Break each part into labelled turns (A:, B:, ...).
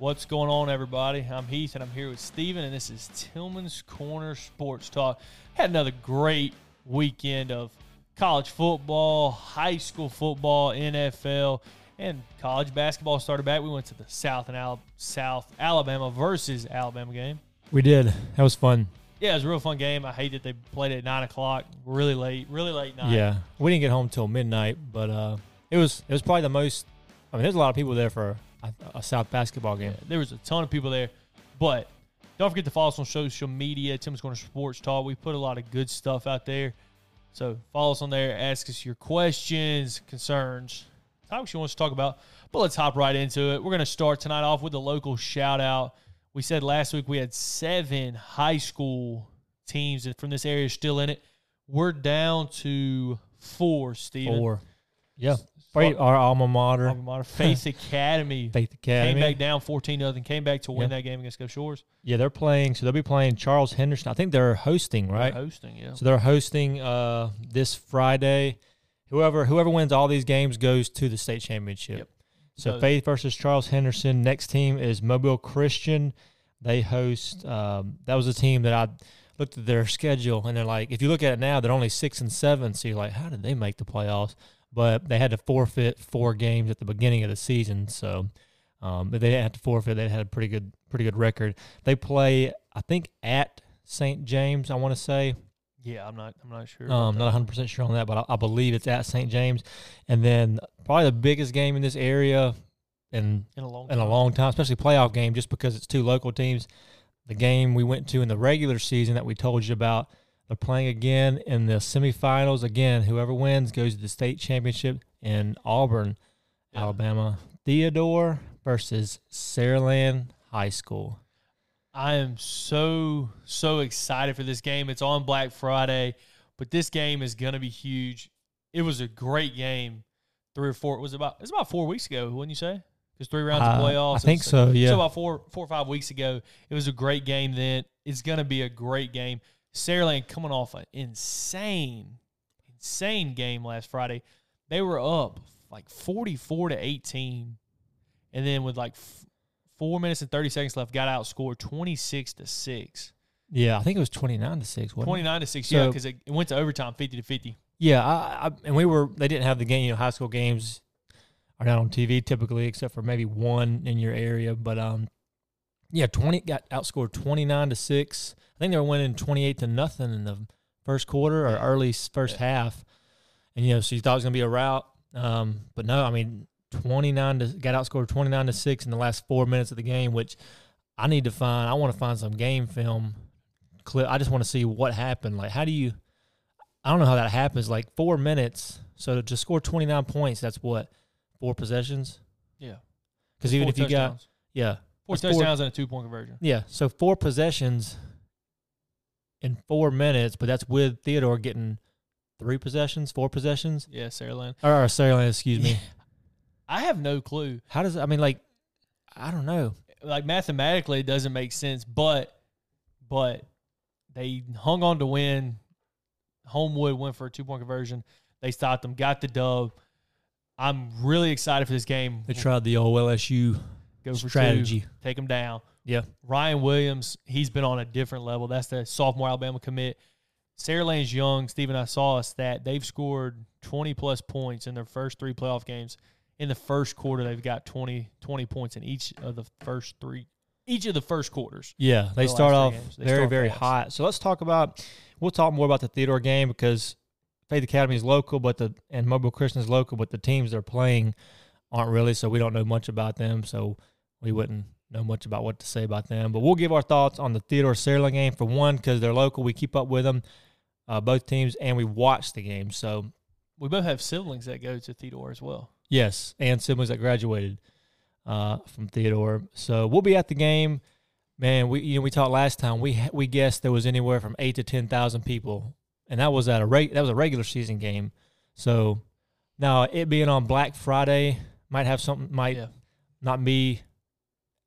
A: What's going on, everybody? I'm Heath, and I'm here with Steven, and this is Tillman's Corner Sports Talk. Had another great weekend of college football, high school football, NFL, and college basketball started back. We went to the South and Al- South Alabama versus Alabama game.
B: We did. That was fun.
A: Yeah, it was a real fun game. I hate that they played at nine o'clock, really late, really late night.
B: Yeah, we didn't get home till midnight, but uh, it was it was probably the most. I mean, there's a lot of people there for a, a South basketball game.
A: Yeah, there was a ton of people there. But don't forget to follow us on social media, Tim's Corner Sports Talk. We put a lot of good stuff out there. So follow us on there. Ask us your questions, concerns, topics you want us to talk about. But let's hop right into it. We're going to start tonight off with a local shout out. We said last week we had seven high school teams from this area still in it. We're down to four, Steven.
B: Four. Yeah. Right, our alma mater,
A: Alma mater. Faith Academy
B: Faith Academy.
A: came back down 14 nothing, came back to win
B: Yeah.
A: that game against Gulf Shores.
B: Yeah, they're playing. So they'll be playing Charles Henderson. I think they're hosting, right?
A: They're hosting, yeah.
B: So they're hosting uh, this Friday. Whoever whoever wins all these games goes to the state championship.
A: Yep.
B: So
A: So-
B: Faith versus Charles Henderson. Next team is Mobile Christian. They host. Um, that was a team that I looked at their schedule, and they're like, if you look at it now, they're only six and seven. So you're like, how did they make the playoffs? But they had to forfeit four games at the beginning of the season, so um, but they didn't have to forfeit. They had a pretty good pretty good record. They play, I think, at St. James. I want to say.
A: Yeah, I'm not. I'm not sure.
B: Um, not 100 percent sure on that, but I, I believe it's at St. James. And then probably the biggest game in this area, and
A: in a long
B: in a long time, especially playoff game, just because it's two local teams. The game we went to in the regular season that we told you about, they're playing again in the semifinals. Again, whoever wins goes to the state championship in Auburn,
A: Yeah.
B: Alabama. Theodore versus Saraland High School.
A: I am so so excited for this game. It's on Black Friday, but this game is gonna be huge. It was a great game. Three or four. It was about. It's about four weeks ago. Wouldn't you say? Because three rounds of
B: Uh,
A: playoffs.
B: I think so. Yeah.
A: So about four four or five weeks ago, it was a great game. Then it's gonna be a great game. Saraland coming off an insane, insane game last Friday. They were up like forty four to eighteen, and then with like f- four minutes and thirty seconds left, got outscored twenty six to six.
B: yeah, I think it was 29 to six. wasn't it?
A: Twenty nine to six. yeah, because it, it went to overtime, fifty to fifty.
B: Yeah, I, I, and we were. They didn't have the game. You know, high school games are not on TV typically, except for maybe one in your area. But um, yeah, twenty got outscored twenty nine to six. I think they were winning twenty eight to nothing in the first quarter or
A: Yeah.
B: early first
A: Yeah.
B: half. And you know, so you thought it was gonna be a rout. Um, but no, I mean, twenty nine to got outscored twenty nine to six in the last four minutes of the game, which I need to find. I want to find some game film clip. I just want to see what happened. Like, how do you? I don't know how that happens. Like four minutes. So to score twenty nine points, that's what four possessions.
A: Yeah,
B: Because even if you got
A: touchdowns.
B: yeah
A: four
B: that's four-
A: touchdowns and a two point conversion.
B: yeah, so four possessions in four minutes, but that's with Theodore getting three possessions, four possessions,
A: Yeah, Saraland.
B: or, or Sarah, excuse me.
A: I have no clue.
B: How does I mean like I don't know.
A: Like mathematically, it doesn't make sense, but but they hung on to win. Homewood went for a two point conversion. They stopped them, got the dub. I'm really excited for this game.
B: They tried the old LSU
A: Go for
B: strategy.
A: two, take them down.
B: Yeah.
A: Ryan Williams, he's been on a different level. That's the sophomore Alabama commit. Saraland's young. Stephen, I saw a stat. They've scored 20 plus points in their first three playoff games. In the first quarter, they've got 20, 20 points in each of the first three, each of the first quarters.
B: Yeah, they
A: the
B: start off.
A: They
B: very,
A: start
B: very
A: fast.
B: hot. So let's talk about. We'll talk more about the Theodore game because Faith Academy is local, but the and Mobile Christian is local, but the teams they're playing aren't really. So we don't know much about them. So we wouldn't know much about what to say about them. But we'll give our thoughts on the Theodore Saraland game for one because they're local. We keep up with them, uh, both teams, and we watch the game. So
A: We both have siblings that go to Theodore as well.
B: Yes, and siblings that graduated uh, from Theodore. So we'll be at the game. Man, we you know we talked last time. We we guessed there was anywhere from eight to ten thousand people, and that was at a reg- that was a regular season game. So now it being on Black Friday might have something might
A: Yeah.
B: not be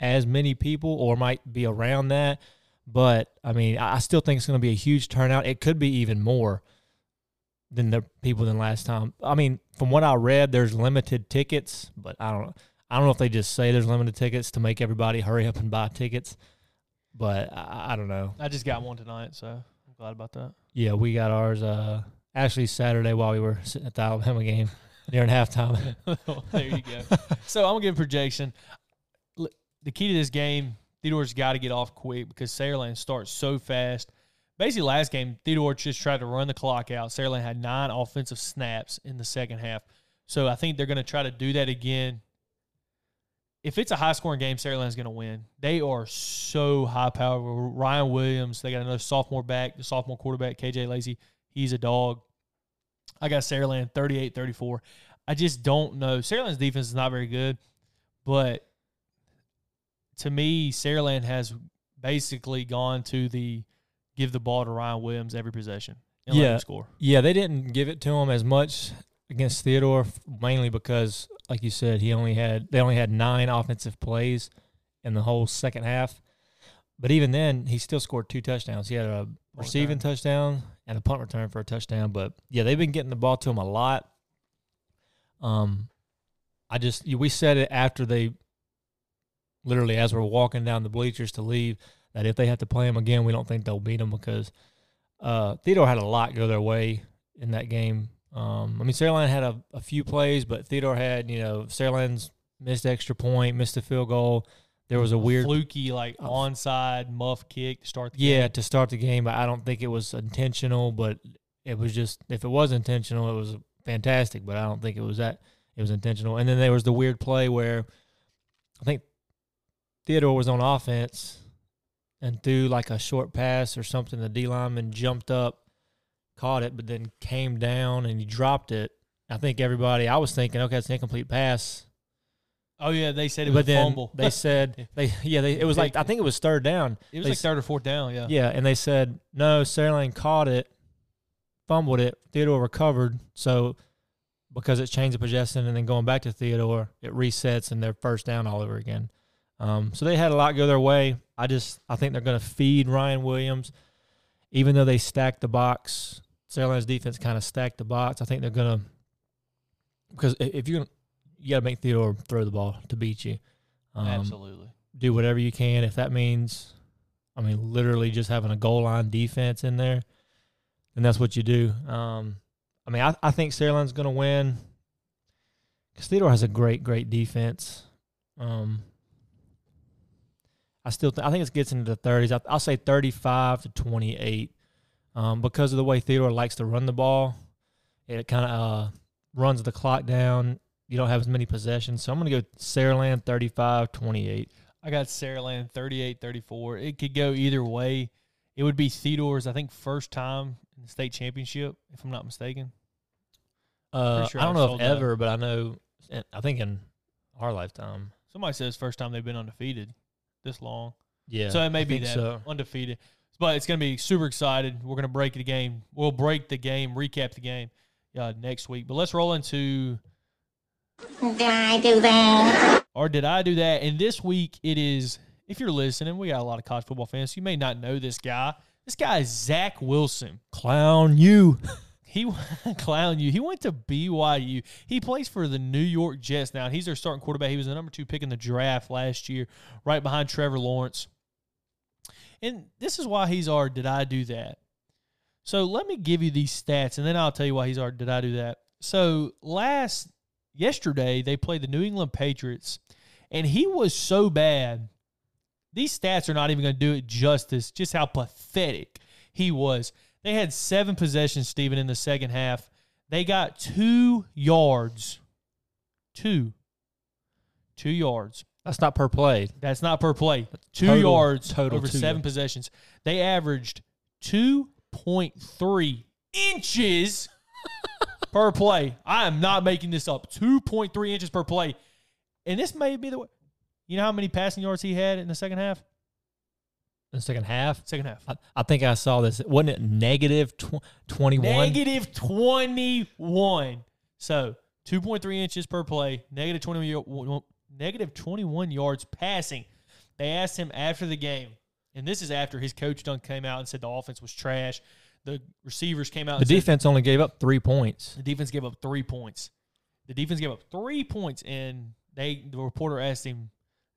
B: as many people or might be around that. But I mean, I still think it's going to be a huge turnout. It could be even more than the people than last time. I mean, from what I read, there's limited tickets, but I don't know. I don't know if they just say there's limited tickets to make everybody hurry up and buy tickets, but I, I don't know.
A: I just got one tonight, so I'm glad about that.
B: Yeah, we got ours uh, actually Saturday while we were sitting at the Alabama game during halftime.
A: there you go. so I'm gonna give a projection. The key to this game, Theodore's got to get off quick because Saraland starts so fast. Basically, last game, Theodore just tried to run the clock out. Saraland had nine offensive snaps in the second half. So I think they're going to try to do that again. If it's a high scoring game, Saraland's going to win. They are so high powered. Ryan Williams, they got another sophomore back, the sophomore quarterback, KJ Lacey. He's a dog. I got Saraland 38 34. I just don't know. Saraland's defense is not very good, but to me, Saraland has basically gone to the give the ball to Ryan Williams every possession and let
B: Yeah.
A: him score.
B: Yeah, they didn't give it to him as much against Theodore, mainly because, like you said, he only had they only had nine offensive plays in the whole second half. But even then, he still scored two touchdowns. He had a receiving
A: return.
B: touchdown and a punt return for a touchdown. But yeah, they've been getting the ball to him a lot. Um, I just we said it after they literally as we're walking down the bleachers to leave that if they have to play him again, we don't think they'll beat him because uh, Theodore had a lot go their way in that game. Um, I mean, Saraland had a, a few plays, but Theodore had, you know, Saraland's missed extra point, missed a field goal. There was a weird,
A: fluky like onside muff kick to start the
B: yeah,
A: game.
B: to start the game. But I don't think it was intentional, but it was just if it was intentional, it was fantastic. But I don't think it was that it was intentional. And then there was the weird play where I think Theodore was on offense and threw like a short pass or something. The D lineman jumped up, caught it, but then came down and he dropped it. I think everybody. I was thinking, okay, it's an incomplete pass.
A: Oh yeah, they said it was
B: But then
A: fumble.
B: they said they yeah they it was like I think it was third down.
A: it was
B: they
A: like third or fourth down. Yeah.
B: Yeah, and they said no. Saraland caught it, fumbled it. Theodore recovered. So because it's change of possession and then going back to Theodore, it resets and they're first down all over again. Um, so they had a lot go their way. I just I think they're going to feed Ryan Williams, even though they stacked the box. Saraland's defense kind of stacked the box. I think they're going to because if you're you got to make Theodore throw the ball to beat you. Um,
A: Absolutely.
B: do whatever you can. If that means, I mean, literally just having a goal line defense in there, then that's what you do. Um, I mean, I, I think Saraland's going to win because Theodore has a great, great defense. Um, I still, th- I think it gets into the thirties. I, I'll say thirty-five to twenty-eight, um, because of the way Theodore likes to run the ball. It kind of uh, runs the clock down. You don't have as many possessions, so I'm going to go Saraland 35-28.
A: I got Saraland 38-34. It could go either way. It would be Theodore's, I think, first time in the state championship, if I'm not mistaken.
B: Uh,
A: sure
B: I don't know if
A: that.
B: ever, but I know. I think in our lifetime.
A: Somebody says first time they've been undefeated this long.
B: Yeah.
A: so it may
B: I
A: be that
B: so.
A: undefeated. But it's going to be super excited. We're going to break the game. We'll break the game, recap the game uh, next week. But let's roll into
C: Did I do that?
A: or did I do that? And this week it is. If you're listening, we got a lot of college football fans. You may not know this guy. This guy is Zach Wilson.
B: Clown you.
A: He clown you. He went to BYU. He plays for the New York Jets now. He's their starting quarterback. He was the number two pick in the draft last year, right behind Trevor Lawrence. And this is why he's our did I do that? So let me give you these stats and then I'll tell you why he's our did I do that. So last yesterday they played the New England Patriots and he was so bad. These stats are not even going to do it justice, just how pathetic he was. They had seven possessions, Stephen, in the second half. They got two yards. Two. Two yards.
B: That's not per play.
A: That's not per play. Two
B: Total-
A: yards
B: total
A: over seven
B: yards.
A: possessions. They averaged 2.3 inches per play. I am not making this up. 2.3 inches per play. And this may be the way. You know how many passing yards he had in the second half?
B: In the second half.
A: Second half.
B: I, I think I saw this. Wasn't it negative tw- 21?
A: Negative 21. So 2.3 inches per play, negative 20, negative 21 yards passing. They asked him after the game, and this is after his coach done came out and said the offense was trash. The receivers came out
B: The
A: and said
B: defense only gave up three points.
A: the defense gave up three points. The defense gave up three points, and they the reporter asked him,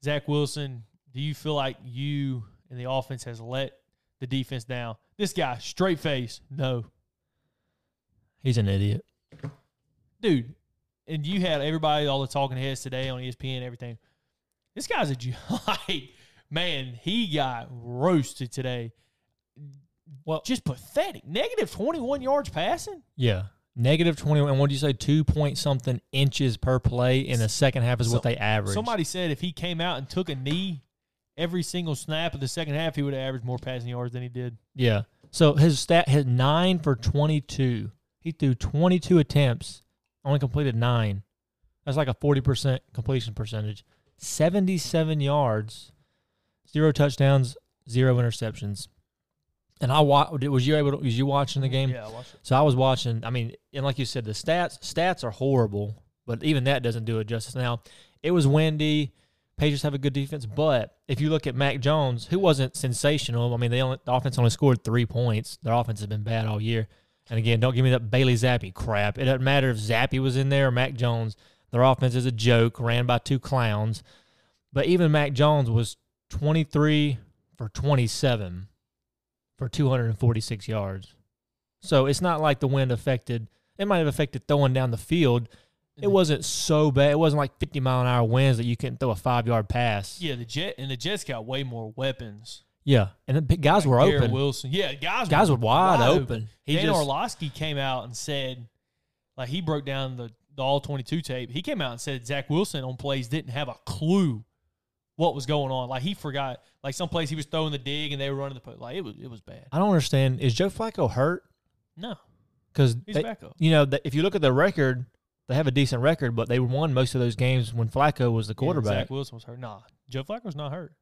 A: Zach Wilson, do you feel like you and the offense has let the defense down? This guy, straight face, no,
B: He's an idiot.
A: dude. And you had everybody, all the talking heads today on ESPN, and everything. This guy's a like, man, he got roasted today.
B: Well-
A: just pathetic. Negative twenty one yards passing.
B: Yeah. Negative 21. And what do you say? Two point something inches per play in the second half is what they average.
A: Somebody said if he came out and took a knee every single snap of the second half, he would have averaged more passing yards than he did.
B: Yeah. So his stat hit nine for 22. He threw 22 attempts, only completed nine. That's like a 40% completion percentage. 77 yards, zero touchdowns, zero interceptions. And I wa- was you able to, was you watching the game?
A: Yeah, I watched it.
B: So I was watching. I mean, and like you said, the stats stats are horrible, but even that doesn't do it justice. Now, it was windy. Patriots have a good defense, but if you look at Mac Jones, who wasn't sensational, I mean, they only, the offense only scored three points. Their offense has been bad all year. And again, don't give me that Bailey Zappe crap. It doesn't matter if Zappe was in there or Mac Jones. Their offense is a joke, ran by two clowns. But even Mac Jones was 23 for 27 for 246 yards. So it's not like the wind affected. It might have affected throwing down the field. It mm-hmm. wasn't so bad. It wasn't like 50 mile an hour winds that you couldn't throw a five yard pass.
A: Yeah, the jet and the Jets got way more weapons.
B: Yeah. And the guys were
A: Garrett
B: open.
A: Wilson, yeah, guys,
B: Guys were wide open. He
A: Dan
B: just-
A: Orlovsky came out and said, like he broke down the, the all twenty two tape. He came out and said Zach Wilson on plays didn't have a clue what was going on. Like he forgot. Like some plays he was throwing the dig and they were running the put. Like it was it was bad.
B: I don't understand. Is Joe Flacco hurt?
A: No,
B: Because
A: he's back up.
B: you know, th- if you look at the record, they have a decent record, but they won most of those games when Flacco was the
A: Yeah,
B: quarterback.
A: Zach Wilson was hurt. Nah, Joe Flacco's not hurt.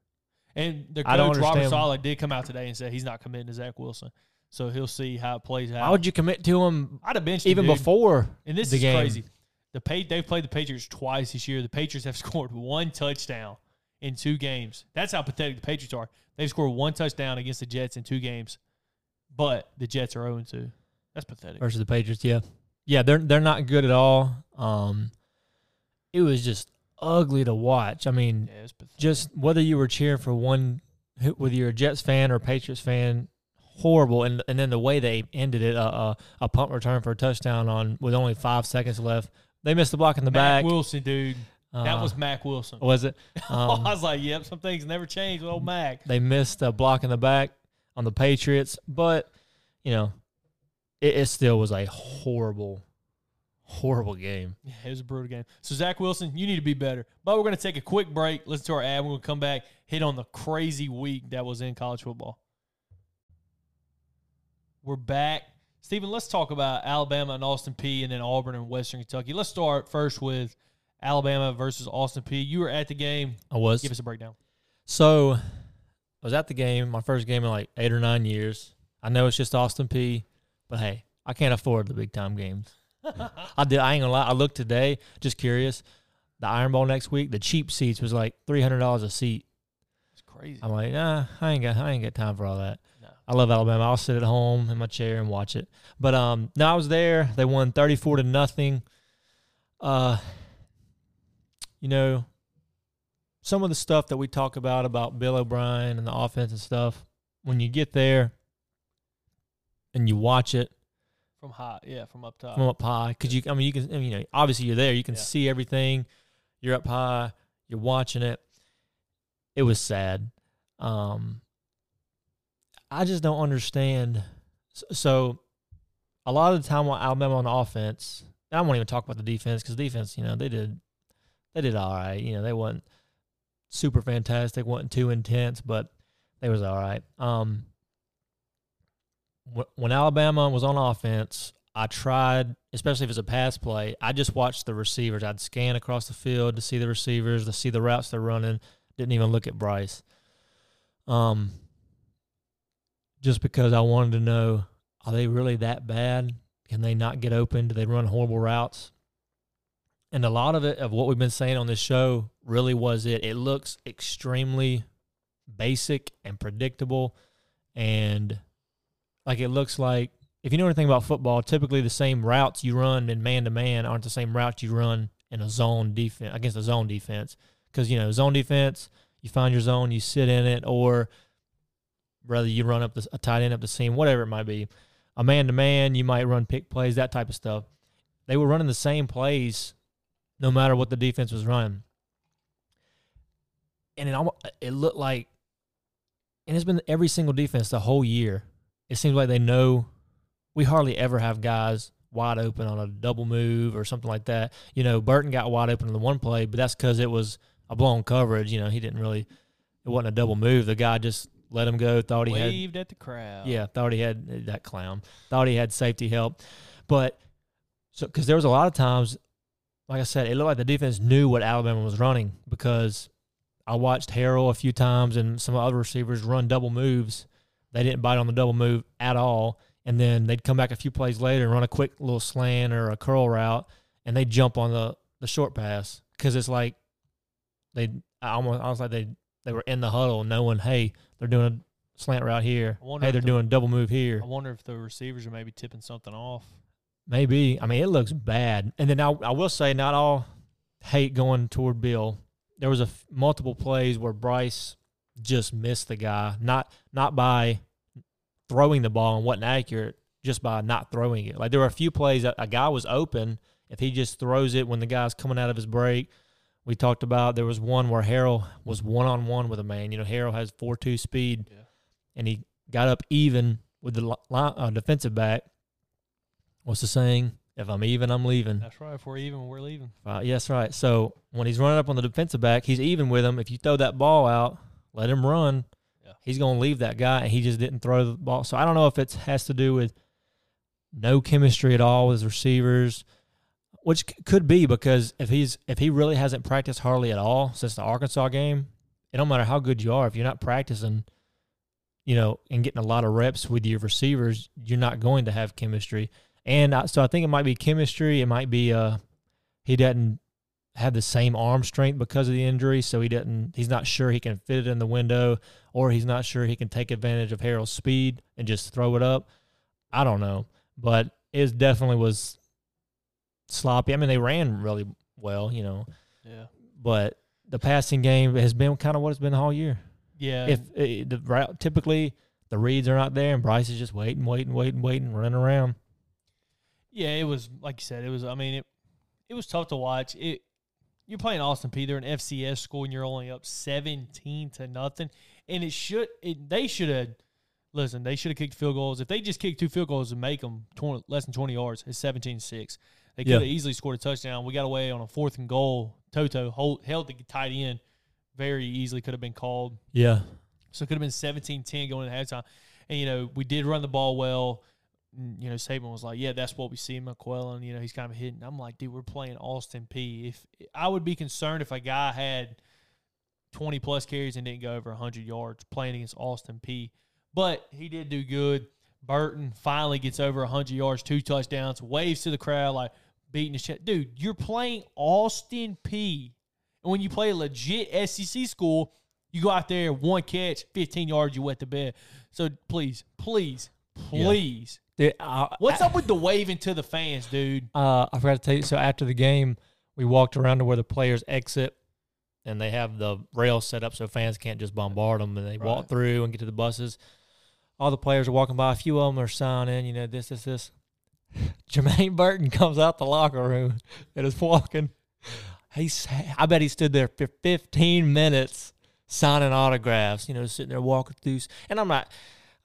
A: And the
B: I don't
A: coach Robert Saleh did come out today and say he's not committing to Zach Wilson. So he'll see how it plays out.
B: Why would you commit to him
A: I'd have benched
B: even
A: dude.
B: before
A: And this
B: the
A: is
B: game?
A: crazy. The pay they've played the Patriots twice this year. The Patriots have scored one touchdown in two games. That's how pathetic the Patriots are. They've scored one touchdown against the Jets in two games, but the Jets are 0 2. That's pathetic.
B: versus the Patriots. Yeah, yeah, they're they're not good at all. Um, it was just ugly to watch. I mean,
A: Yeah,
B: just whether you were cheering for one, whether you're a Jets fan or a Patriots fan, horrible. And and then the way they ended it, uh, uh, a punt return for a touchdown on with only five seconds left. They missed the block in the
A: Mack
B: back.
A: Wilson, dude. that
B: Uh,
A: was Mack Wilson.
B: was it? Um,
A: I was like, yep, some things never change with old Mack.
B: they missed a block in the back on the Patriots, but you know, it, it still was a horrible, horrible game.
A: Yeah, it was a brutal game. So Zach Wilson, you need to be better. But we're going to take a quick break. Listen to our ad. We're going to come back, hit on the crazy week that was in college football. We're back. Stephen, let's talk about Alabama and Austin Peay and then Auburn and Western Kentucky. Let's start first with Alabama versus Austin Peay. You were at the game.
B: I was
A: Give us a breakdown.
B: So I was at the game, my first game in like eight or nine years. I know it's just Austin Peay, but hey, I can't afford the big time games. I did. I ain't gonna lie. I looked today, just curious. The Iron Bowl next week, the cheap seats was like three hundred dollars a seat.
A: It's crazy.
B: I'm like, nah, I ain't got, I ain't got time for all that.
A: No.
B: I love Alabama. I'll sit at home in my chair and watch it. But um, no, I was there. They won thirty four to nothing. Uh, you know, some of the stuff that we talk about about Bill O'Brien and the offense and stuff. When you get there and you watch it
A: From high. Yeah, from up top.
B: from up high, because you, I mean, you can, I mean, you know, obviously you're there. You can
A: Yeah.
B: see everything. You're up high. You're watching it. It was sad. Um, I just don't understand. So, so a lot of the time, while Alabama on offense, I won't even talk about the defense because defense, you know, they did, they did all right. You know, they weren't super fantastic, wasn't too intense, but they was all right. Um, when Alabama was on offense, I tried, especially if it's a pass play, I just watched the receivers. I'd scan across the field to see the receivers, to see the routes they're running. Didn't even look at Bryce. Um, just because I wanted to know, are they really that bad? Can they not get open? Do they run horrible routes? And a lot of it, of what we've been saying on this show, really was it. It looks extremely basic and predictable. And like it looks like if you know anything about football, typically the same routes you run in man to man aren't the same routes you run in a zone defense against a zone defense. Because you know zone defense you find your zone you sit in it or whether you run up the, a tight end up the seam whatever it might be. A man to man you might run pick plays that type of stuff. They were running the same plays no matter what the defense was running. And it almost, it looked like and it's been every single defense the whole year it seems like they know we hardly ever have guys wide open on a double move or something like that. You know, Burton got wide open in the one play, but that's because it was a blown coverage. You know, he didn't really, it wasn't a double move. The guy just let him go, thought he had
A: Waved at the crowd.
B: yeah, thought he had eh, that clown. Thought he had safety help, but so because there was a lot of times, like I said, it looked like the defense knew what Alabama was running because I watched Harrell a few times and some other receivers run double moves. They didn't bite on the double move at all, and then they'd come back a few plays later and run a quick little slant or a curl route, and they jump on the the short pass because it's like they I almost I was like they they were in the huddle knowing hey they're doing a slant route here. Hey, they're
A: the-
B: doing double move here.
A: I wonder if the receivers are maybe tipping something off.
B: Maybe. I mean, it looks bad. And then I, I will say, not all hate going toward Bill. There was a f- multiple plays where Bryce just missed the guy, not not by throwing the ball and wasn't accurate, just by not throwing it. Like there were a few plays that a guy was open. If he just throws it when the guy's coming out of his break, we talked about there was one where Harrell was one on one with a man. You know, Harrell has four two speed,
A: Yeah.
B: and he got up even with the li- li- uh, defensive back. What's the saying? If I'm even, I'm leaving.
A: That's right. If we're even, we're leaving.
B: Uh, yes, right. So when he's running up on the defensive back, he's even with him. If you throw that ball out, let him run.
A: Yeah.
B: He's going to leave that guy, and he just didn't throw the ball. So I don't know if it has to do with no chemistry at all with his receivers, which c- could be because if he's if he really hasn't practiced hardly at all since the Arkansas game, it don't matter how good you are if you're not practicing, you know, and getting a lot of reps with your receivers, you're not going to have chemistry. And I, so I think it might be chemistry. It might be uh he doesn't have the same arm strength because of the injury, so he doesn't. He's not sure he can fit it in the window, or he's not sure he can take advantage of Harrell's speed and just throw it up. I don't know, but it definitely was sloppy. I mean, they ran really well, you know,
A: Yeah.
B: but the passing game has been kind of what it's been whole year.
A: Yeah.
B: if uh, the route typically the reads are not there and Bryce is just waiting, waiting, waiting, waiting, running around.
A: Yeah, it was like you said. It was. I mean, it it was tough to watch. It you're playing Austin Peay. They're an FCS school, and you're only up seventeen to nothing. And it should. It, they should have. Listen, they should have kicked field goals. If they just kicked two field goals and make them 20, less than twenty yards, it's 17-6. They could
B: Yeah.
A: have easily scored a touchdown. We got away on a fourth and goal. Toto hold, held the tight end very easily. Could have been called.
B: Yeah,
A: So it could have been 17-10 going into halftime. And, you know, we did run the ball well. And, You know, Saban was like, yeah, that's what we see in McClellan. You know, he's kind of hitting. I'm like, dude, we're playing Austin Peay. If I would be concerned if a guy had 20 plus carries and didn't go over 100 yards playing against Austin Peay. But he did do good. Burton finally gets over 100 yards, two touchdowns, waves to the crowd like beating his chest. Dude, you're playing Austin Peay. And when you play a legit SEC school, you go out there, one catch, 15 yards, you wet the bed. So please, please, please.
B: Dude, I-
A: What's
B: I-
A: up with the waving to the fans, dude?
B: Uh, I forgot to tell you. So after the game, we walked around to where the players exit, and they have the rails set up so fans can't just bombard them, and they walk through and get to the buses. All the players are walking by. A few of them are signing. You know, this, this, this. Jermaine Burton comes out the locker room and is walking. He's, I bet he stood there for 15 minutes signing autographs. You know, sitting there walking through. And I'm not.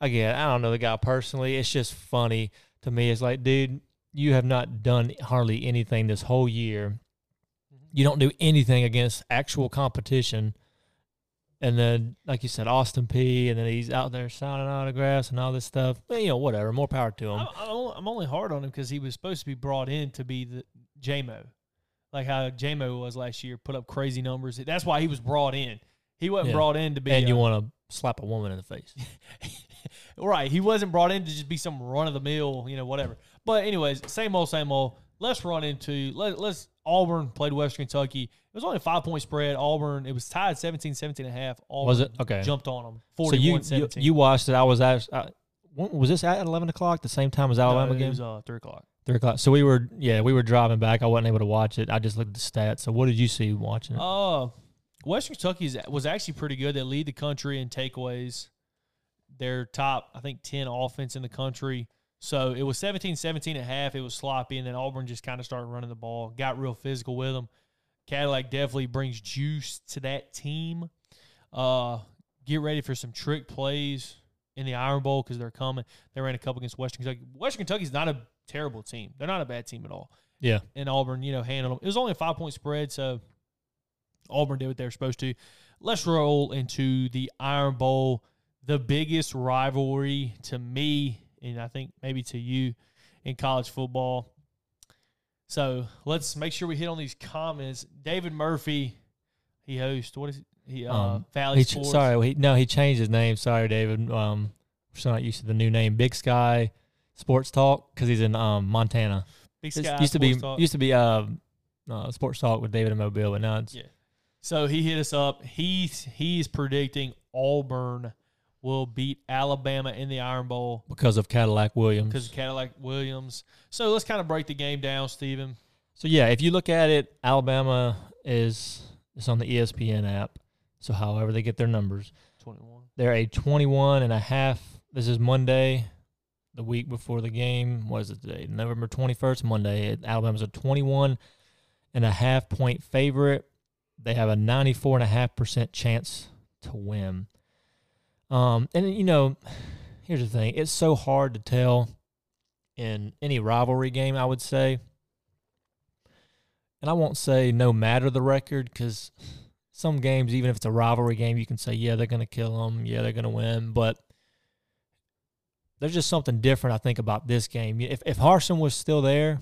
B: Again, I don't know the guy personally. It's just funny to me. It's like, dude, you have not done hardly anything this whole year. Mm-hmm. You don't do anything against actual competition. And then, like you said, Austin Peay. And then he's out there signing autographs and all this stuff. But, you know, whatever. More power to him.
A: I'm, I'm only- hard on him because he was supposed to be brought in to be the JMO, like how JMO was last year, put up crazy numbers. That's why he was brought in. He wasn't
B: Yeah.
A: brought in to be.
B: and you want to slap a woman in the face.
A: right. He wasn't brought in to just be some run of the mill, you know, whatever. But anyways, same old, same old. Let's run into let, let's Auburn played Western Kentucky. It was only a five point spread. Auburn, it was tied 17, 17 and a half. Auburn
B: Was it? Okay.
A: Jumped on them.
B: So
A: 41
B: you, you
A: 17.
B: you watched it. I was at. Uh, when- was this at eleven o'clock? The same time as
A: No,
B: Alabama
A: it
B: game?
A: was uh, three o'clock.
B: Three o'clock. So we were, yeah, we were driving back. I wasn't able to watch it. I just looked at the stats. So what did you see watching it?
A: Uh, Western Kentucky was actually pretty good. They lead the country in takeaways. They're top, I think, 10 offense in the country. So it was 17 17 at half. It was sloppy. And then Auburn just kind of started running the ball, got real physical with them. Cadillac definitely brings juice to that team. Uh, get ready for some trick plays in the Iron Bowl because they're coming. They ran a couple against Western Kentucky. Western Kentucky's not a terrible team. They're not a bad team at all
B: yeah.
A: and Auburn, you know, handled them. It was only a five point spread, so Auburn did what they were supposed to. Let's roll into the Iron Bowl, the biggest rivalry to me, and I think maybe to you in college football. So let's make sure we hit on these comments. David Murphy, he hosts what is it? He uh,
B: Um,
A: Valley
B: He ch-
A: Sports.
B: sorry, he, no, he changed his name. Sorry, David. Um, we're still not used to the new name, Big Sky Sports Talk, because he's in um Montana.
A: Big Sky
B: used to be
A: Sports Talk.
B: used to be uh, uh, Sports Talk with David and Mobile, but now it's
A: Yeah. So he hit us up. He's he's predicting Auburn will beat Alabama in the Iron Bowl.
B: because of Cadillac Williams.
A: because of Cadillac Williams. So let's kind of break the game down, Stephen.
B: So yeah, if you look at it, Alabama is is on the ESPN app. So however they get their numbers,
A: 21.
B: they're a 21 and a half. This is Monday, the week before the game. What is it today? November 21st, Monday. Alabama's a 21 and a half point favorite. They have a 94 and a half percent chance to win. Um, and you know, here's the thing: it's so hard to tell in any rivalry game. I would say, and I won't say no matter the record because some games, even if it's a rivalry game, you can say, yeah, they're going to kill them. Yeah, they're going to win. But there's just something different, I think, about this game. If, if Harsin was still there,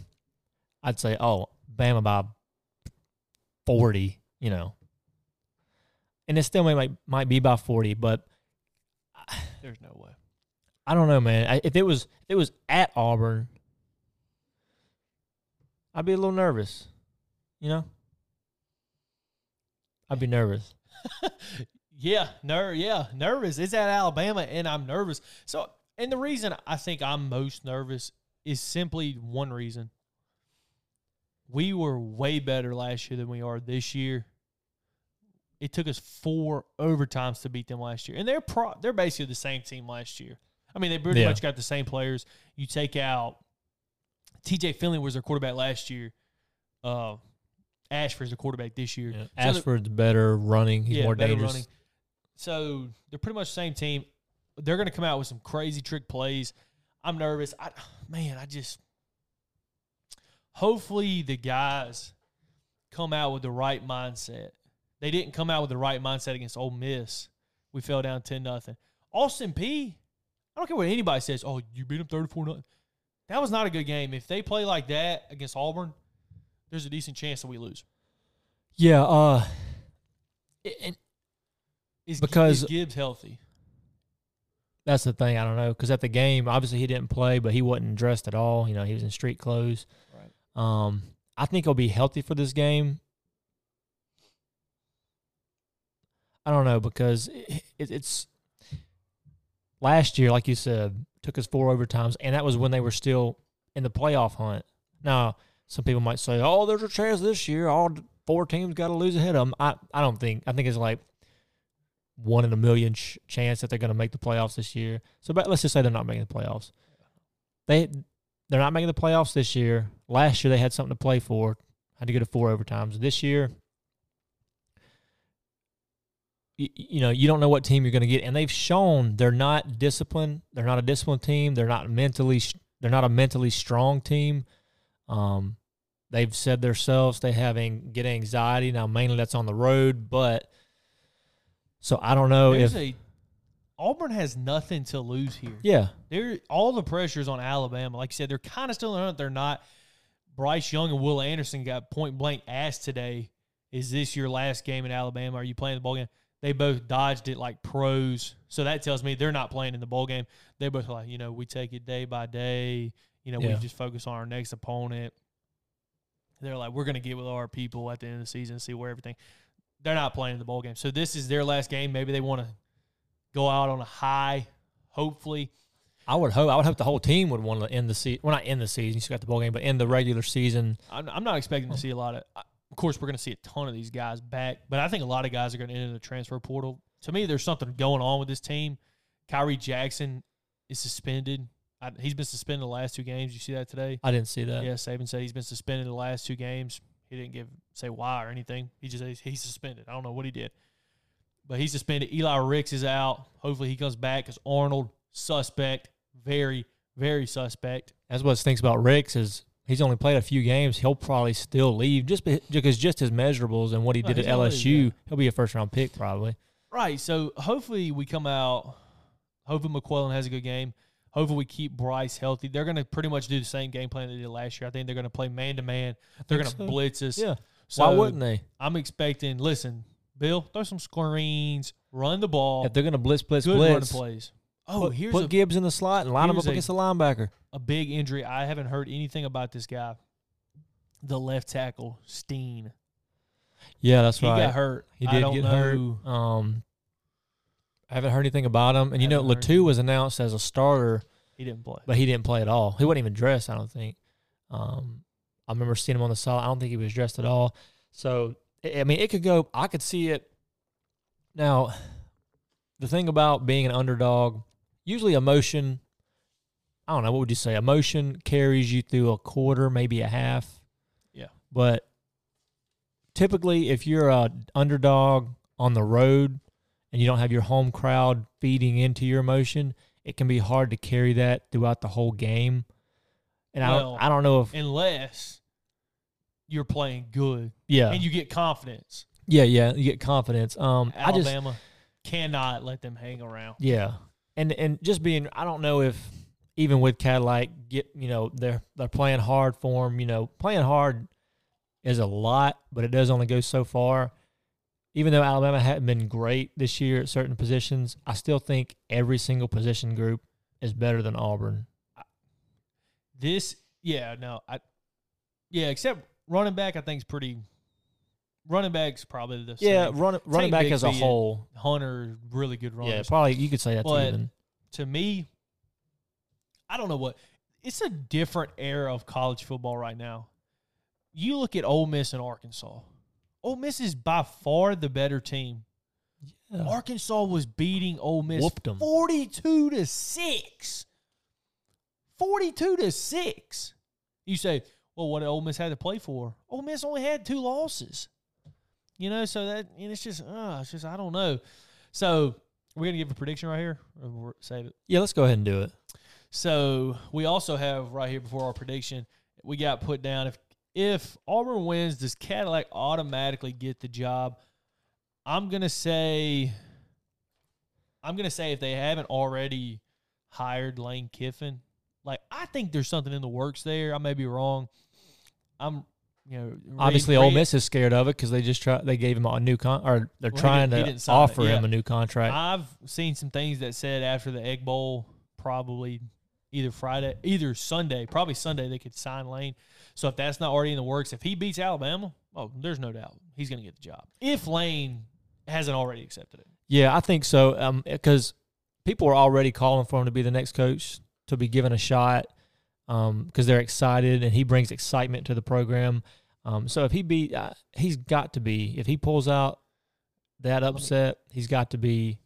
B: I'd say, oh, Bama by 40, you know. And it still may, might, might be by 40, but
A: There's no way.
B: I don't know, man. I, if it was if it was at Auburn, I'd be a little nervous. You know, I'd be nervous.
A: Yeah, ner- yeah, nervous. It's at Alabama, and I'm nervous. So, and the reason I think I'm most nervous is simply one reason. We were way better last year than we are this year. It took us four overtimes to beat them last year, and they're pro- they're basically the same team last year. I mean, they pretty
B: Yeah.
A: much got the same players. You take out T.J. Finley was their quarterback last year. Uh, Ashford's the quarterback this year.
B: Yeah.
A: So
B: Ashford's better running. He's more dangerous.
A: running. So they're pretty much the same team. They're going to come out with some crazy trick plays. I'm nervous. I, man, I just hopefully the guys come out with the right mindset. They didn't come out with the right mindset against Ole Miss. We fell down ten nothing. Austin Peay. I don't care what anybody says. Oh, you beat them thirty four nothing. That was not a good game. If they play like that against Auburn, there's a decent chance that we lose.
B: Yeah. Uh. And
A: Is,
B: Because-
A: is Gibbs healthy?
B: that's the thing. I don't know because at the game, obviously he didn't play, but he wasn't dressed at all. You know, he was in street clothes.
A: Right.
B: Um, I think he'll be healthy for this game. I don't know because it, it, it's last year, like you said, took us four overtimes, and that was when they were still in the playoff hunt. Now, some people might say, "Oh, there's a chance this year. All four teams got to lose ahead of them." I, I don't think. I think it's like one in a million ch- chance that they're going to make the playoffs this year. So, but let's just say they're not making the playoffs. They they're not making the playoffs this year. Last year they had something to play for. Had to go to four overtimes. This year, you, you know, you don't know what team you're going to get, and they've shown they're not disciplined. They're not a disciplined team. They're not mentally. They're not a mentally strong team. Um, they've said themselves they have an- get anxiety now. Mainly that's on the road, but so I don't know
A: There's
B: if
A: a Auburn has nothing to lose here.
B: yeah
A: They're all the pressure's on Alabama. Like you said, they're kind of still in the hunt. They're not. Bryce Young and Will Anderson got point blank asked today, "Is this your last game in Alabama? Are you playing the bowl game?" They both dodged it like pros. So that tells me they're not playing in the bowl game. They both like, you know, we take it day by day. You know, we just focus on our next opponent. They're like, we're going to get with our people at the end of the season, see where everything. They're not playing in the bowl game. So this is their last game. Maybe they want to go out on a high, hopefully.
B: I would hope. I would hope the whole team would want to end the season. Well, not end the season. You still got the bowl game, but end the regular season.
A: I'm, I'm not expecting to see a lot of. Of course, we're going to see a ton of these guys back, but I think a lot of guys are going to enter the transfer portal. To me, there's something going on with this team. Khyree Jackson is suspended. I, he's been suspended the last two games. You see that today?
B: I didn't see that.
A: Yeah, Saban said he's been suspended the last two games. He didn't give say why or anything. He just said he's suspended. I don't know what he did, but he's suspended. Eli Ricks is out. Hopefully, he comes back because Arnold suspect, very very suspect.
B: That's what stinks about Ricks is he's only played a few games. He'll probably still leave just because just his measurables and what he
A: No,
B: did at
A: he's gonna leave,
B: LSU.
A: yeah.
B: He'll be a first round pick probably.
A: Right. So hopefully we come out. Hopefully McClellan has a good game. Hopefully we keep Bryce healthy. They're going to pretty much do the same game plan they did last year. I think they're going to play man to man. They're going to
B: so.
A: blitz us.
B: Yeah.
A: So
B: Why wouldn't they?
A: I'm expecting. Listen, Bill, throw some screens, run the ball,
B: If they're gonna blitz, blitz,
A: good
B: blitz.
A: plays. Oh,
B: put,
A: here's
B: put
A: a,
B: Gibbs in the slot and line him up
A: a-
B: against the linebacker.
A: A big injury. I haven't heard anything about this guy. The left tackle, Steen.
B: Yeah, that's
A: He
B: right.
A: got hurt.
B: He
A: I
B: did get
A: know.
B: hurt. Um, I haven't heard anything about him. And you know, Latu was announced as a starter,
A: He didn't play.
B: but he didn't play at all. He wasn't even dressed. I don't think. Um, I remember seeing him on the side. I don't think he was dressed at all. So I I mean, it could go. I could see it. Now, the thing about being an underdog, usually emotion. I don't know. What would you say? Emotion carries you through a quarter, maybe a half.
A: Yeah.
B: But typically, if you're a underdog on the road and you don't have your home crowd feeding into your emotion, it can be hard to carry that throughout the whole game. And I
A: Well,
B: don't, I don't know if
A: Unless you're playing good
B: yeah
A: and you get confidence.
B: yeah yeah you get confidence. Um, I just
A: Alabama cannot let them hang around.
B: Yeah, and and just being, I don't know if even with Cadillac, get you know they're they're playing hard for them. You know, playing hard is a lot, but it does only go so far. Even though Alabama hadn't been great this year at certain positions, I still think every single position group is better than Auburn.
A: This, yeah, no, I, yeah, except running back, I think is pretty. Running back's probably the
B: Yeah,
A: same.
B: run, running back as a whole.
A: Hunter, really good runners.
B: Yeah, probably you could say that.
A: But-
B: even.
A: to me, I don't know what. It's a different era of college football right now. You look at Ole Miss and Arkansas. Ole Miss is by far the better team.
B: Yeah.
A: Arkansas was beating Ole Miss
B: Whooped 'em.
A: 42 to 6. 42 to 6. You say, well, what did Ole Miss had to play for? Ole Miss only had two losses. You know, so that and it's just, uh, it's just, I don't know. So we're going to give a prediction right here or save it.
B: Yeah, let's go ahead and do it.
A: So we also have right here before our prediction, we got put down if if Auburn wins, does Cadillac automatically get the job? I'm gonna say I'm gonna say if they haven't already hired Lane Kiffin, like I think there's something in the works there. I may be wrong. I'm you know
B: Obviously,
A: Reed-
B: Ole Miss is scared of it because they just try they gave him a new con or they're
A: Well,
B: trying to
A: didn't sign it,
B: offer him a new contract.
A: I've seen some things that said after the Egg Bowl, probably either Friday, either Sunday, probably Sunday, they could sign Lane. So if that's not already in the works, if he beats Alabama, oh, there's no doubt he's going to get the job. If Lane hasn't already accepted it,
B: Yeah, I think so. Um, because people are already calling for him to be the next coach to be given a shot. Um, because they're excited and he brings excitement to the program. Um, so if he be, uh, he's got to be. If he pulls out that upset, he's got to be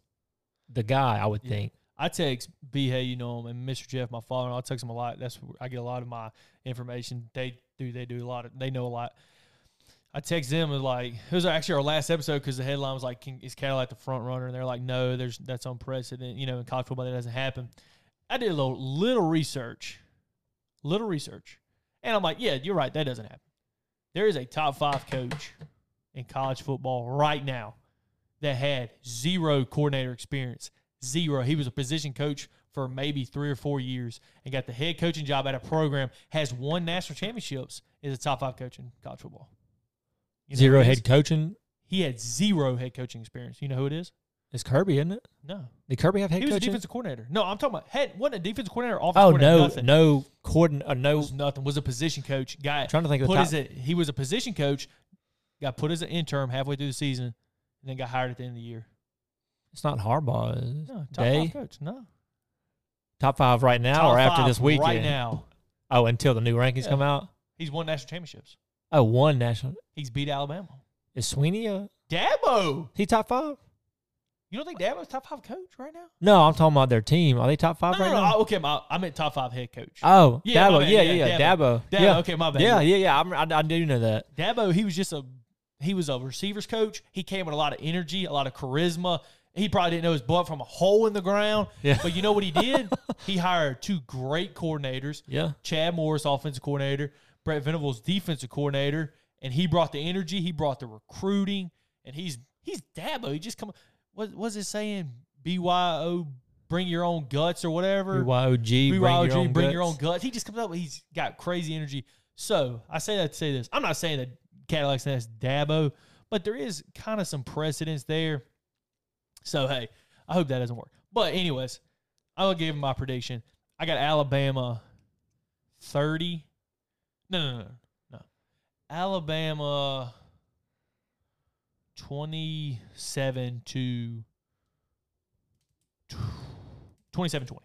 B: the guy. I would
A: Yeah.
B: think.
A: I text B. Hey, you know him, and Mr. Jeff, my father. I text him a lot. That's where I get a lot of my information. They do. They do a lot. Of, they know a lot. I text them and like it was actually our last episode because the headline was like, "Is Cadillac the front runner?" And they're like, "No, there's that's unprecedented. You know, in college football that doesn't happen." I did a little little research, little research, and I'm like, "Yeah, you're right. That doesn't happen." There is a top five coach in college football right now that had zero coordinator experience. Zero. He was a position coach for maybe three or four years and got the head coaching job at a program, has won national championships, is a top five coach in college football. You know
B: Zero
A: it is?
B: head coaching
A: He had zero head coaching experience. You know who it is?
B: It's Kirby, isn't it?
A: No.
B: Did Kirby have head
A: he was a
B: coaching?
A: defensive coordinator. No, I'm talking about head wasn't a defensive coordinator or offensive
B: oh
A: coordinator.
B: no,
A: nothing.
B: no coordin- uh, no.
A: was nothing. Was a position coach. Guy
B: trying to think of the
A: put
B: top.
A: a he was a position coach, got put as an interim halfway through the season, and then got hired at the end of the year.
B: It's not Harbaugh.
A: No, top
B: Day?
A: five coach. No.
B: top five right now
A: Top
B: or after this weekend?
A: Right now,
B: Oh, until the new rankings
A: Yeah.
B: come out.
A: he's won national championships.
B: Oh, one national.
A: He's beat Alabama.
B: Is Swinney a
A: Dabo.
B: he top five?
A: You don't think Dabo's top five coach right now?
B: No, I'm talking about their team. Are they top five
A: No,
B: right
A: no, no.
B: now?
A: Okay, my, I meant top five head coach.
B: Oh,
A: Yeah,
B: Dabo. Yeah,
A: Yeah,
B: yeah.
A: Dabo.
B: Dabo, Yeah.
A: okay, my bad.
B: Yeah, yeah, yeah. I'm, I, I do know that.
A: Dabo, he was just a he was a receivers coach. He came with a lot of energy, a lot of charisma. He probably didn't know his butt from a hole in the ground.
B: Yeah.
A: But you know what he did? he hired two great coordinators.
B: Yeah.
A: Chad Morris, offensive coordinator, Brent Venables, defensive coordinator, and he brought the energy, he brought the recruiting, and he's he's Dabo. He just come what was it saying? BYO bring your own guts or whatever.
B: BYOG. Bring
A: BYOG,
B: your own
A: bring
B: guts.
A: your own guts. He just comes up. He's got crazy energy. So I say that to say this. I'm not saying that Cadillac's that's Dabo, but there is kind of some precedence there. So hey, I hope that doesn't work. But anyways, I'll give my prediction. I got Alabama 30. No, no, no, no. Alabama 27 to 27 20.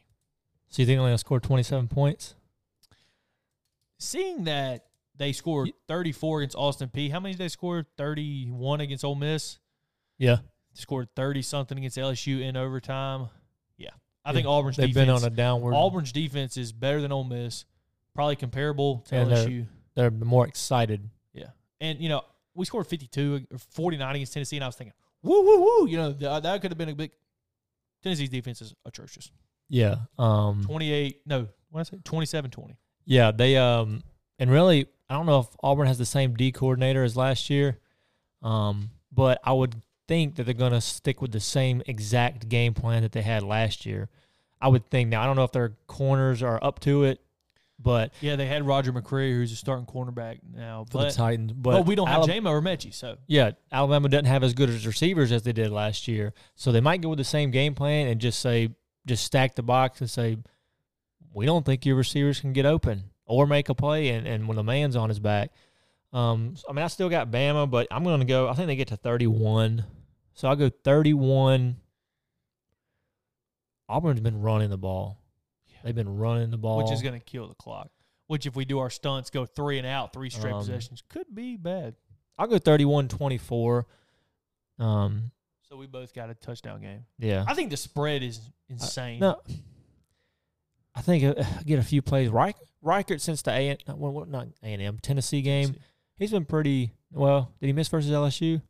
B: So you think they're only gonna score 27 points?
A: seeing that they scored 34 against Austin Peay. How many did they score? 31 against Ole Miss.
B: Yeah.
A: Scored 30 something against LSU in overtime. Yeah. I
B: Yeah,
A: think Auburn's
B: They've
A: defense
B: been on a downward.
A: Auburn's defense is better than Ole Miss. Probably comparable to
B: And they're-
A: LSU.
B: They're more excited.
A: Yeah. And you know, we scored 52 or 49 against Tennessee and I was thinking, "Woo woo woo." You know, th- that could have been a big Tennessee's defense is atrocious.
B: Yeah. Um.
A: 28 no, what did I say? 27-20.
B: Yeah. They um. And really, I don't know if Auburn has the same D coordinator as last year. Um. But I would think that they're gonna stick with the same exact game plan that they had last year. I would think. Now I don't know if their corners are up to it, but
A: Yeah, they had Roger McCreary who's a starting cornerback now,
B: for
A: but
B: the Titans, but
A: But, we don't have Jamo or Metchie, so
B: Yeah, Alabama doesn't have as good as receivers as they did last year. So they might go with the same game plan and just say, just stack the box and say, we don't think your receivers can get open or make a play. And, and when the man's on his back, um, I mean, I still got Bama, but I'm going to go, I think they get to 31. So I'll go 31. Auburn's been running the ball. They've been running the ball.
A: which is going to kill the clock. Which, if we do our stunts, go three and out, three straight
B: Um,
A: possessions, could be bad.
B: I'll go 31 24. Um,
A: So we both got a touchdown game.
B: yeah.
A: I think the spread is insane.
B: No, I think uh, get a few plays. Reich, Reichard since the A not, well, not A and M Tennessee game,
A: Tennessee.
B: he's been pretty well. Did he miss versus LSU?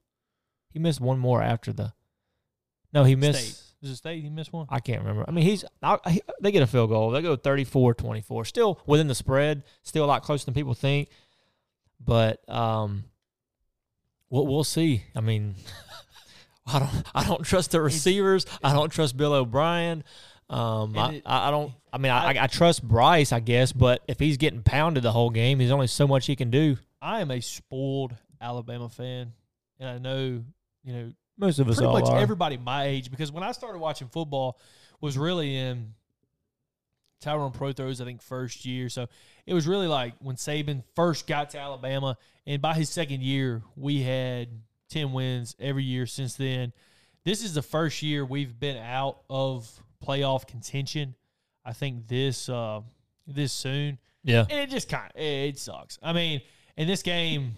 B: He missed one more after the. No, he missed.
A: State. Was it state? He missed one.
B: I can't remember. I mean, he's I, I, they get a field goal. They go 34-24. Still within the spread. Still a lot closer than people think. But um, we'll we'll see. I mean, I don't I don't trust the receivers. I don't trust Bill O'Brien. Um, I,
A: it-
B: I I don't. I mean, I, I trust Bryce, I guess, but if he's getting pounded the whole game, there's only so much he can do.
A: I am a spoiled Alabama fan, and I know you know
B: Most of us
A: pretty much
B: are.
A: everybody my age because when I started watching football was really in Tyrone Prothro's I think first year. So it was really like when Saban first got to Alabama, and by his second year we had ten wins every year since then. This is the first year we've been out of playoff contention. I think this uh, this soon.
B: yeah.
A: And it just kind of it sucks. I mean, in this game,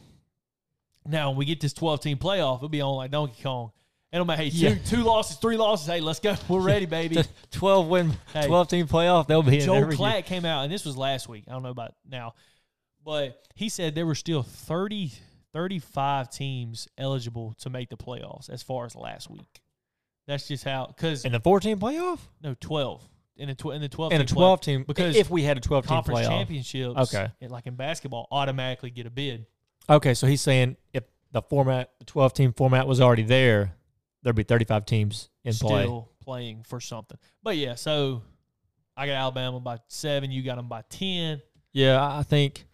A: now when we get this twelve team playoff, it'll be on like Donkey Kong. It'll be hey two
B: Yeah.
A: two losses, three losses. Hey, let's go. We're ready, baby.
B: 12 win,
A: Hey.
B: 12 team playoff. They'll be in
A: Joe
B: year.
A: Klatt came out, and this was last week. I don't know about now, but he said there were still 30, 35 teams eligible to make the playoffs as far as last week. That's just how because
B: in the 14 playoff.
A: no twelve in the tw- in the twelve
B: in a
A: team
B: 12 team
A: because
B: if we had a 12 team
A: conference
B: playoff.
A: championships.
B: Okay.
A: and like in basketball, automatically get a bid.
B: Okay, so he's saying if the format, the 12 team format was already there, there'd be 35 teams in play.
A: still playing for something. But yeah, so I got Alabama by seven. You got them by ten.
B: Yeah, I think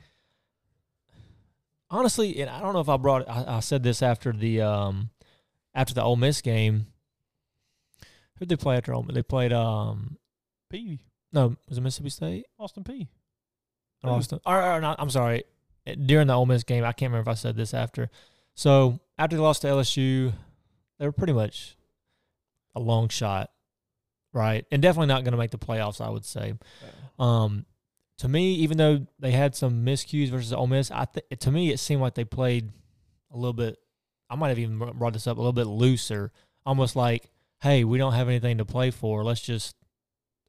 B: honestly, and I don't know if I brought it, I, I said this after the um after the Ole Miss game. Who did they play after Ole Miss? They played um
A: P.
B: no, was it Mississippi State?
A: Austin Peay.
B: Austin? Or, or not, I'm sorry. During the Ole Miss game, I can't remember if I said this after. So after they lost to LSU, they were pretty much a long shot right, and definitely not going to make the playoffs. I would say. Um, to me, even though they had some miscues versus Ole Miss, I th- to me it seemed like they played a little bit. I might have even brought this up a little bit looser, almost like, "Hey, we don't have anything to play for. Let's just."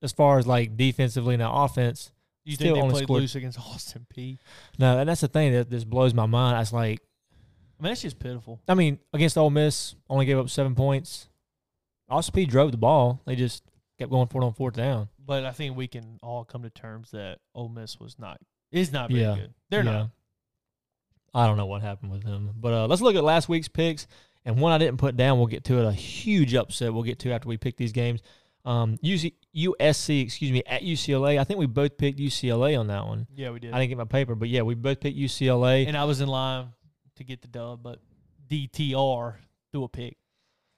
B: As far as like defensively and offense,
A: You
B: Still
A: think they
B: only
A: played
B: scored-
A: loose against Austin Peay?
B: no, and that's the thing that just blows my mind. I was like,
A: I mean, that's just pitiful.
B: I mean, against Ole Miss, only gave up seven points. Austin Peay drove the ball. They just kept going for it on fourth down.
A: But I think we can all come to terms that Ole Miss was not is not very
B: Yeah.
A: good. They're
B: Yeah.
A: not.
B: I don't know what happened with them. But uh, let's look at last week's picks. And one I didn't put down, we'll get to it. A huge upset we'll get to after we pick these games. Um, UC, USC, excuse me, at UCLA. I think we both picked UCLA on that one.
A: Yeah, we did.
B: I didn't get my paper, but yeah, we both picked UCLA.
A: and I was in line to get the dub, but DTR threw a pick.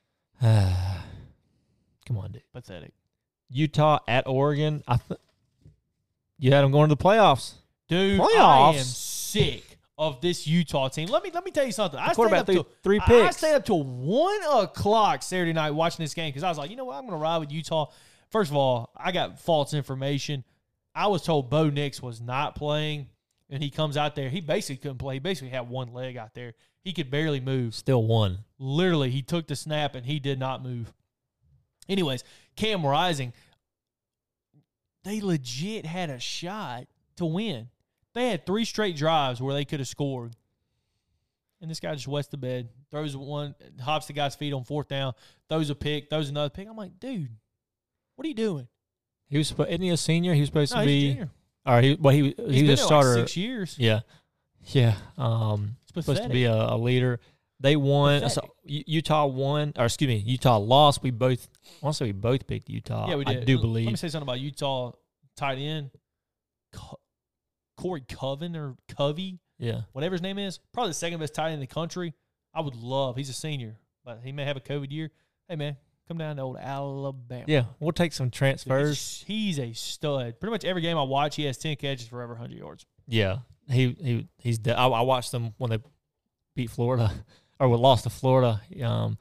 B: Come on, dude.
A: Pathetic.
B: Utah at Oregon. I th- you had them going to the playoffs.
A: Dude, I
B: Playoffs?
A: am sick of this Utah team. Let me let me tell you something. I stayed up till
B: three
A: I- I stayed up till one o'clock Saturday night watching this game because I was like, you know what, I'm gonna ride with Utah. First of all, I got false information. I was told Bo Nix was not playing, and he comes out there. He basically couldn't play. He basically had one leg out there. He could barely move.
B: Still one.
A: Literally, he took the snap and he did not move. Anyways, Cam Rising, they legit had a shot to win. They had three straight drives where they could have scored. And this guy just wets the bed, throws one, hops the guy's feet on fourth down, throws a pick, throws another pick. I'm like, dude, what are you doing?
B: He was supposed. Isn't he a senior? He was supposed
A: No,
B: to be.
A: junior.
B: All right. He, well, he
A: He's
B: he was a
A: there like
B: starter.
A: six years.
B: yeah, yeah. Um, supposed to be a, a leader. They won. So, Utah won, or excuse me, Utah lost. We both. I want to say we both picked Utah.
A: yeah, we did.
B: I do
A: believe. Let me say something about Utah tight end, Corey Coven or Covey.
B: Yeah.
A: whatever his name is, probably the second best tight end in the country. I would love. He's a senior, but he may have a COVID year. Hey man, come down to old Alabama.
B: Yeah. We'll take some transfers.
A: he's, he's a stud. Pretty much every game I watch, he has ten catches for every hundred yards.
B: Yeah. He he he's. De- I, I watched them when they beat Florida, or we lost to Florida. Um,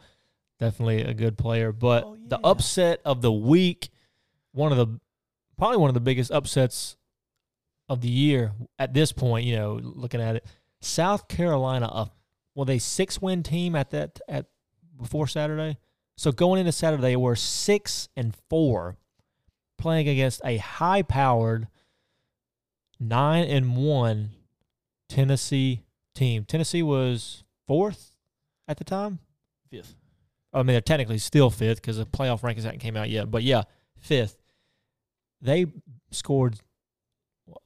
B: definitely a good player. But
A: Oh,
B: the upset of the week, one of the probably one of the biggest upsets of the year at this point. You know, looking at it, South Carolina, a well, they six win team at that at before Saturday. So going into Saturday, they were six and four, playing against a high powered nine and one Tennessee team. Tennessee was fourth at the time.
A: Fifth.
B: I mean, they're technically still fifth because the playoff rankings hadn't came out yet. But yeah, fifth. They scored.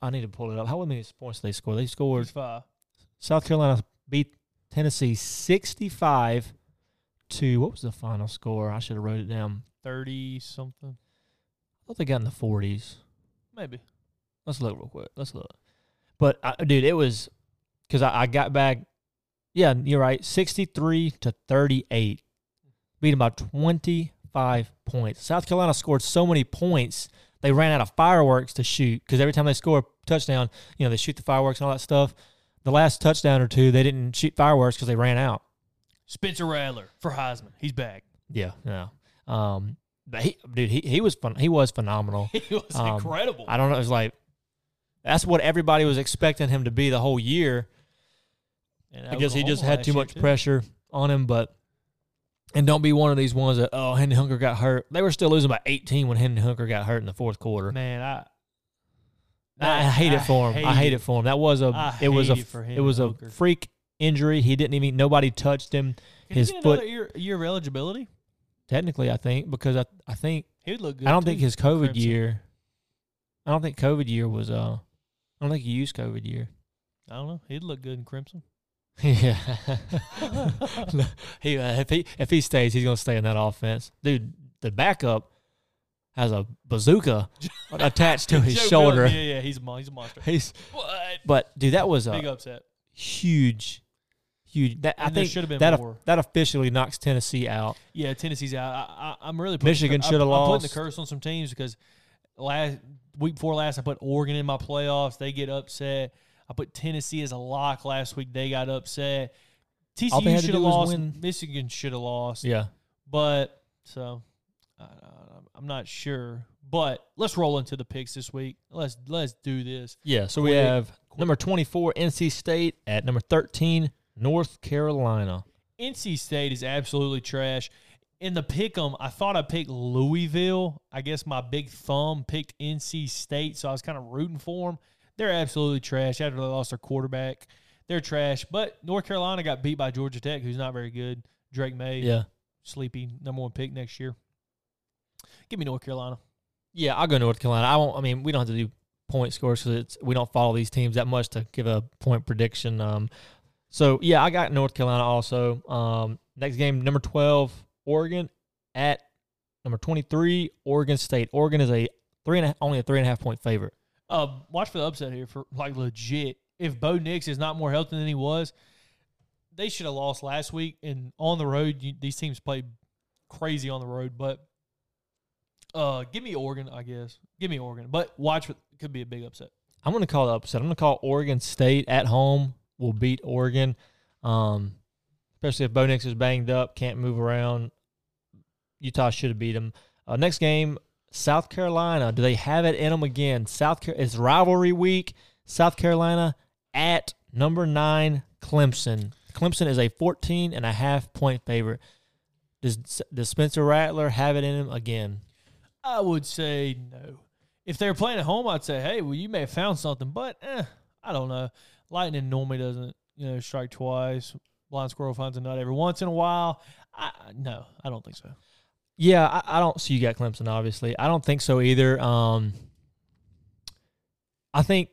B: I need to pull it up. How many points did they score? They scored.
A: Five.
B: South Carolina beat Tennessee sixty-five to what was the final score? I should have wrote it down.
A: Thirty something,
B: I thought they got in the forties.
A: maybe.
B: Let's look real quick. Let's look. But uh, dude, it was because I, I got back. Yeah, you're right. Sixty-three to thirty-eight, beat them by twenty-five points. South Carolina scored so many points they ran out of fireworks to shoot because every time they score a touchdown, you know they shoot the fireworks and all that stuff. The last touchdown or two, they didn't shoot fireworks because they ran out.
A: Spencer Rattler for Heisman. He's back.
B: Yeah, yeah. Um, but he, dude, he he was fun. He was phenomenal.
A: He was
B: Um,
A: incredible.
B: I don't know. It was like that's what everybody was expecting him to be the whole year.
A: And
B: I guess he just had too much
A: too.
B: pressure on him, but and don't be one of these ones that oh Hendon Hooker got hurt. They were still losing by 18 when Hendon Hooker got hurt in the fourth quarter.
A: Man, I
B: I, I hate it for him. I hate it for him. That was a
A: I
B: it was a
A: hate it for
B: it was a
A: Hooker.
B: freak injury. He didn't even nobody touched him.
A: Can
B: his foot-
A: year, year of eligibility?
B: Technically, I think because I I think
A: He would look good.
B: I don't
A: too.
B: think his COVID
A: Crimson.
B: year. I don't think COVID year was uh. I don't think he used COVID year.
A: I don't know. He'd look good in crimson.
B: Yeah, he uh, if he if he stays, he's gonna stay in that offense, dude. The backup has a bazooka attached to his
A: Joe
B: shoulder.
A: Milton, Yeah, yeah, he's a mon- he's a monster.
B: He's
A: What?
B: but dude, that was
A: Big
B: a
A: upset.
B: huge, huge. That I
A: And there
B: think
A: should have been
B: that
A: more.
B: that officially knocks Tennessee out.
A: Yeah, Tennessee's out. I, I, I'm really putting
B: Michigan
A: the, cur-
B: shoulda
A: I'm, I'm putting
B: lost.
A: the curse on some teams because last week before last, I put Oregon in my playoffs. They get upset. I put Tennessee as a lock last week. They got upset. TCU should have lost. Michigan should have lost.
B: Yeah,
A: But so I, I'm not sure. But let's roll into the picks this week. Let's let's do this.
B: Yeah, so we
A: Quick,
B: have number 24, NC State, at number 13, North Carolina.
A: NC State is absolutely trash. In the pick 'em, I thought I picked Louisville. I guess my big thumb picked NC State, so I was kind of rooting for them. They're absolutely trash after they lost their quarterback. They're trash. But North Carolina got beat by Georgia Tech, who's not very good. Drake Maye,
B: Yeah.
A: sleepy number one pick next year. Give me North Carolina.
B: Yeah, I'll go North Carolina. I won't. I mean, we don't have to do point scores because it's we don't follow these teams that much to give a point prediction. Um, so yeah, I got North Carolina also. Um, next game, number twelve, Oregon at number twenty three, Oregon State. Oregon is a three and a, only a three and a half point favorite.
A: Uh, watch for the upset here for like legit. If Bo Nix is not more healthy than he was, they should have lost last week. And on the road, you, these teams play crazy on the road. But uh, give me Oregon, I guess. Give me Oregon. But watch for could be a big upset.
B: I'm going to call the upset. I'm going to call Oregon State at home will beat Oregon, um, especially if Bo Nix is banged up, can't move around. Utah should have beat them. Uh, next game, South Carolina. Do they have it in them again? South Car- it's rivalry week. South Carolina at number nine Clemson. Clemson is a 14 and a half point favorite. Does does Spencer Rattler have it in him again?
A: I would say no. If they're playing at home, I'd say, hey, well, you may have found something, but eh, I don't know. Lightning normally doesn't, you know, strike twice. Blind squirrel finds a nut every once in a while. I, no, I don't think so.
B: Yeah, I, I don't see you got Clemson. Obviously, I don't think so either. Um, I think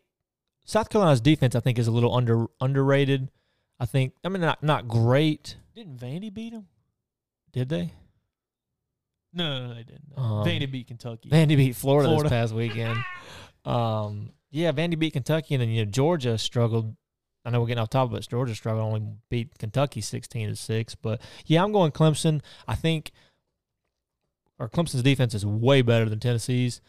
B: South Carolina's defense, I think, is a little under underrated. I think, I mean, not not great.
A: Didn't Vandy beat them?
B: Did they?
A: No, no, no they didn't. No.
B: Um,
A: Vandy beat Kentucky.
B: Vandy beat Florida,
A: Florida.
B: this past weekend. um, yeah, Vandy beat Kentucky, and then you know Georgia struggled. I know we're getting off topic, but Georgia struggled only beat Kentucky sixteen to six. But yeah, I'm going Clemson. I think, or Clemson's defense is way better than Tennessee's.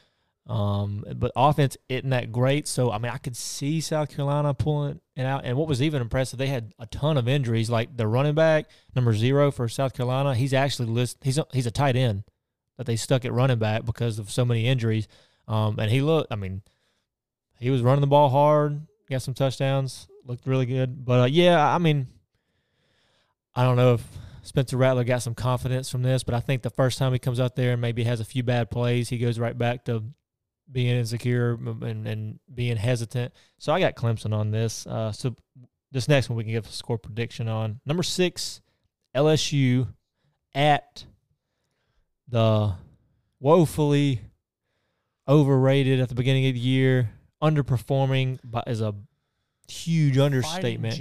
B: Um, but offense isn't that great. So I mean, I could see South Carolina pulling it out. And what was even impressive, they had a ton of injuries. Like the running back, number zero for South Carolina, he's actually list. He's a, he's a tight end that they stuck at running back because of so many injuries. Um, and he looked. I mean, he was running the ball hard. Got some touchdowns. Looked really good. But uh, yeah, I mean, I don't know if Spencer Rattler got some confidence from this, but I think the first time he comes out there and maybe has a few bad plays, he goes right back to being insecure and, and being hesitant. So I got Clemson on this. Uh, so this next one we can give a score prediction on. Number six, LSU at the woefully overrated at the beginning of the year, underperforming but is a huge understatement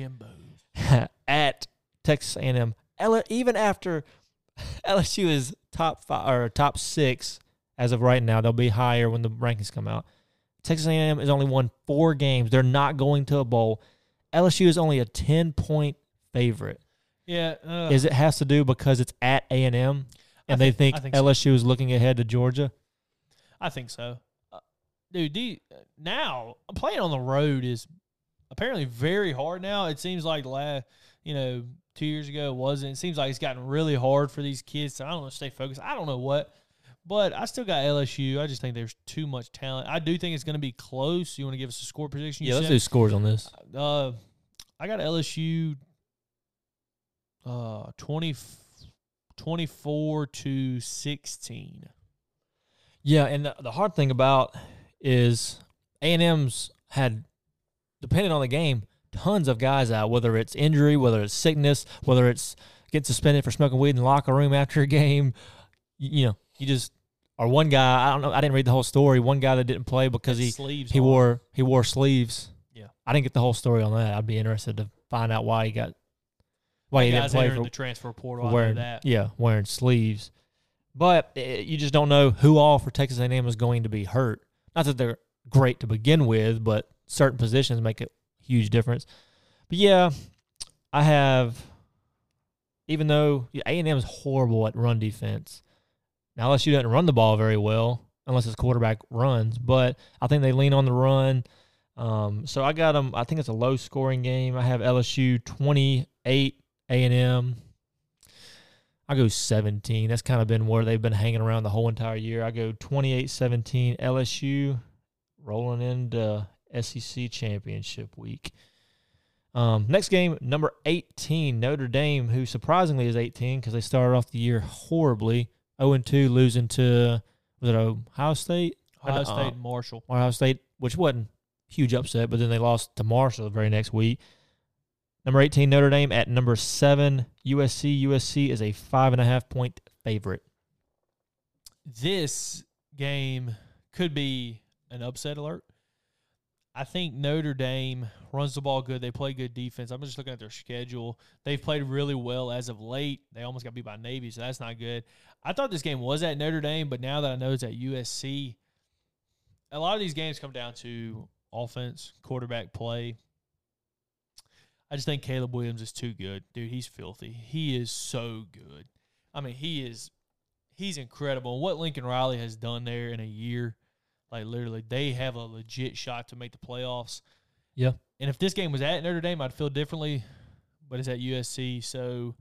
B: at Texas A&M. L- even after LSU is top five or top six as of right now, they'll be higher when the rankings come out. Texas A&M has only won four games. They're not going to a bowl. LSU is only a ten point favorite.
A: Yeah. Uh,
B: Is it has to do because it's at A&M and they
A: think-
B: think,
A: think so.
B: LSU is looking ahead to Georgia?
A: I think so. Uh, dude, the, now playing on the road is apparently very hard now. It seems like last, you know, two years ago it wasn't. It seems like it's gotten really hard for these kids to, I don't know, stay focused. I don't know what, but I still got LSU. I just think there's too much talent. I do think it's going to be close. You want to give us a score prediction? You
B: Yeah, let's
A: said?
B: do scores on this.
A: Uh, I got LSU uh 20, 24 to 16.
B: Yeah, and the, the hard thing about is A and M's had, depending on the game, tons of guys out. Whether it's injury, whether it's sickness, whether it's get suspended for smoking weed in the locker room after a game, you, you know, you just or one guy. I don't know. I didn't read the whole story. One guy that didn't play because he
A: sleeves
B: he
A: on.
B: wore he wore sleeves.
A: Yeah.
B: I didn't get the whole story on that. I'd be interested to find out why he got why he didn't play for
A: the transfer portal.
B: for
A: I know
B: wearing
A: that.
B: yeah wearing sleeves. But eh, you just don't know who all for Texas A&M is going to be hurt. Not that they're great to begin with, but certain positions make a huge difference. But yeah, I have. Even though A and M is horrible at run defense, now LSU doesn't run the ball very well unless its quarterback runs. But I think they lean on the run. Um, so I got them. I think it's a low scoring game. I have LSU twenty eight, A and M. I go 17. That's kind of been where they've been hanging around the whole entire year. I go 28-17 LSU rolling into SEC championship week. Um, next game, number 18, Notre Dame, who surprisingly is 18 because they started off the year horribly. 0 2, losing to, was it Ohio State?
A: Ohio
B: Uh,
A: State and Marshall.
B: Ohio State, which wasn't huge upset, but then they lost to Marshall the very next week. Number 18, Notre Dame at number seven, USC. USC is a five and a half point favorite.
A: This game could be an upset alert. I think Notre Dame runs the ball good. They play good defense. I'm just looking at their schedule. They've played really well as of late. They almost got beat by Navy, so that's not good. I thought this game was at Notre Dame, but now that I know it's at USC, a lot of these games come down to offense, quarterback play. I just think Caleb Williams is too good. Dude, he's filthy. He is so good. I mean, he is he's incredible. What Lincoln Riley has done there in a year, like literally, they have a legit shot to make the playoffs.
B: Yeah.
A: And if this game was at Notre Dame, I'd feel differently, but it's at USC. So,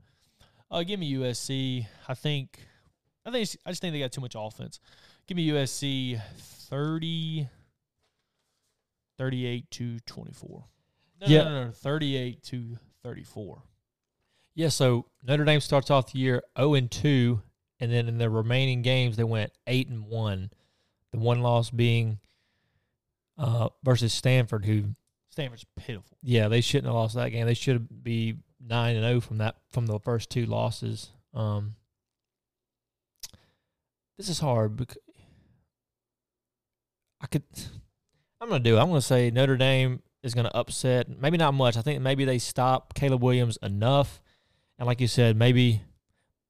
A: uh, give me USC. I think, I think, I just think they got too much offense. Give me USC 30, 38 to 24. No,
B: Yeah.
A: no, no, no, 38 to 34.
B: Yeah, so Notre Dame starts off the year 0 and 2, and then in the remaining games they went 8 and 1. The one loss being uh, versus Stanford, who
A: Stanford's pitiful.
B: yeah they shouldn't have lost that game. They should be 9 and 0 from that from the first two losses. Um, this is hard because I could. I'm gonna do. it. I'm gonna say Notre Dame is gonna upset. Maybe not much. I think maybe they stop Caleb Williams enough, and like you said, maybe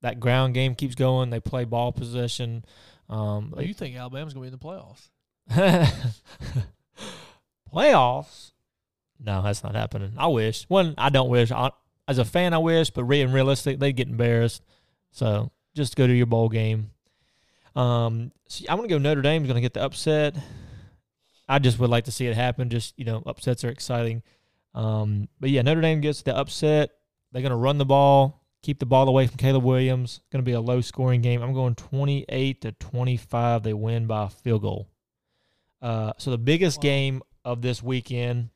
B: that ground game keeps going. They play ball possession. Um,
A: Oh, you think Alabama's going to be in the playoffs?
B: playoffs? No, that's not happening. I wish. One, I don't wish. I, as a fan, I wish, but being realistic, they'd get embarrassed. So just go to your bowl game. Um, so I'm gonna go. Notre Dame's gonna get the upset. I just would like to see it happen. Just you know, upsets are exciting. Um, but yeah, Notre Dame gets the upset. They're gonna run the ball, keep the ball away from Caleb Williams. Going to be a low scoring game. I'm going 28 to 25. They win by a field goal. Uh, so the biggest
A: Wow.
B: game of this weekend,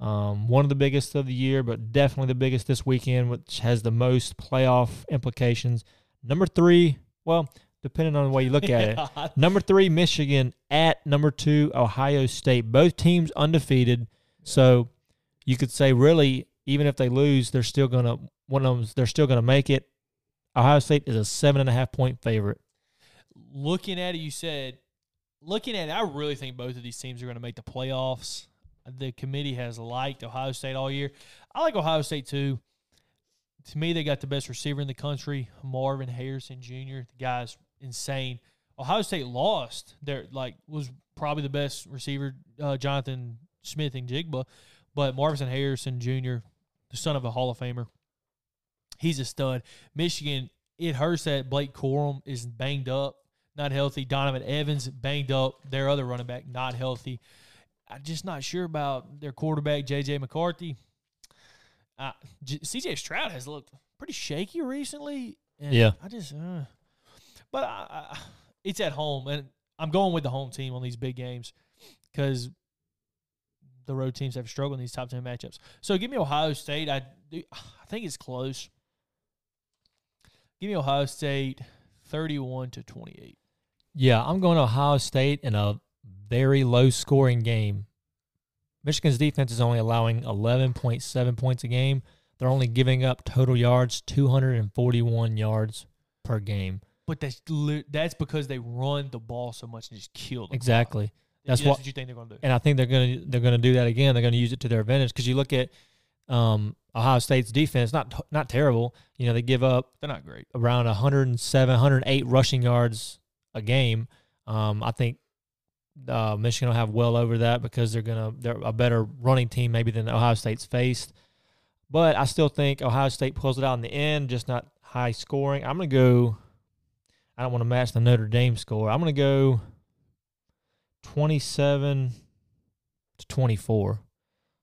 B: um, one of the biggest of the year, but definitely the biggest this weekend, which has the most playoff implications. Number three, well, depending on the way you look at it. Number three, Michigan at number two, Ohio State. Both teams undefeated. So you could say really, even if they lose, they're still gonna one of them. They're still gonna make it. Ohio State is a seven and a half point favorite.
A: looking at it, you said, looking at it, I really think both of these teams are going to make the playoffs. The committee has liked Ohio State all year. I like Ohio State too. To me, they got the best receiver in the country, Marvin Harrison Jr. The guy's insane. Ohio State lost. Their like was probably the best receiver, uh, Jonathan Smith-Njigba, but Marvin Harrison Jr., the son of a Hall of Famer, he's a stud. Michigan, it hurts that Blake Corum is banged up, not healthy. Donovan Edwards banged up. Their other running back not healthy. I'm just not sure about their quarterback JJ McCarthy. Uh, J- CJ Stroud has looked pretty shaky recently. And
B: Yeah.
A: I just, uh, but I, I, it's at home, and I'm going with the home team on these big games because the road teams have struggled in these top ten matchups. So give me Ohio State. I do, I think it's close. Give me Ohio State, thirty-one to twenty-eight.
B: Yeah, I'm going to Ohio State in a very low scoring game. Michigan's defense is only allowing 11.7 points a game. They're only giving up total yards 241 yards per game.
A: But that's that's because they run the ball so much and just kill the.
B: Exactly.
A: That's,
B: That's what-
A: what you think they're going to do.
B: and I think they're going to they're going to do that again. They're going to use it to their advantage because you look at um, Ohio State's defense, not not terrible. You know, they give up
A: They're not great.
B: around 107, 108 rushing yards a game. Um, I think uh, Michigan will have well over that because they're gonna they're a better running team maybe than Ohio State's faced. But I still think Ohio State pulls it out in the end, just not high scoring. I'm gonna go. I don't want to match the Notre Dame score. I'm gonna go 27 to 24.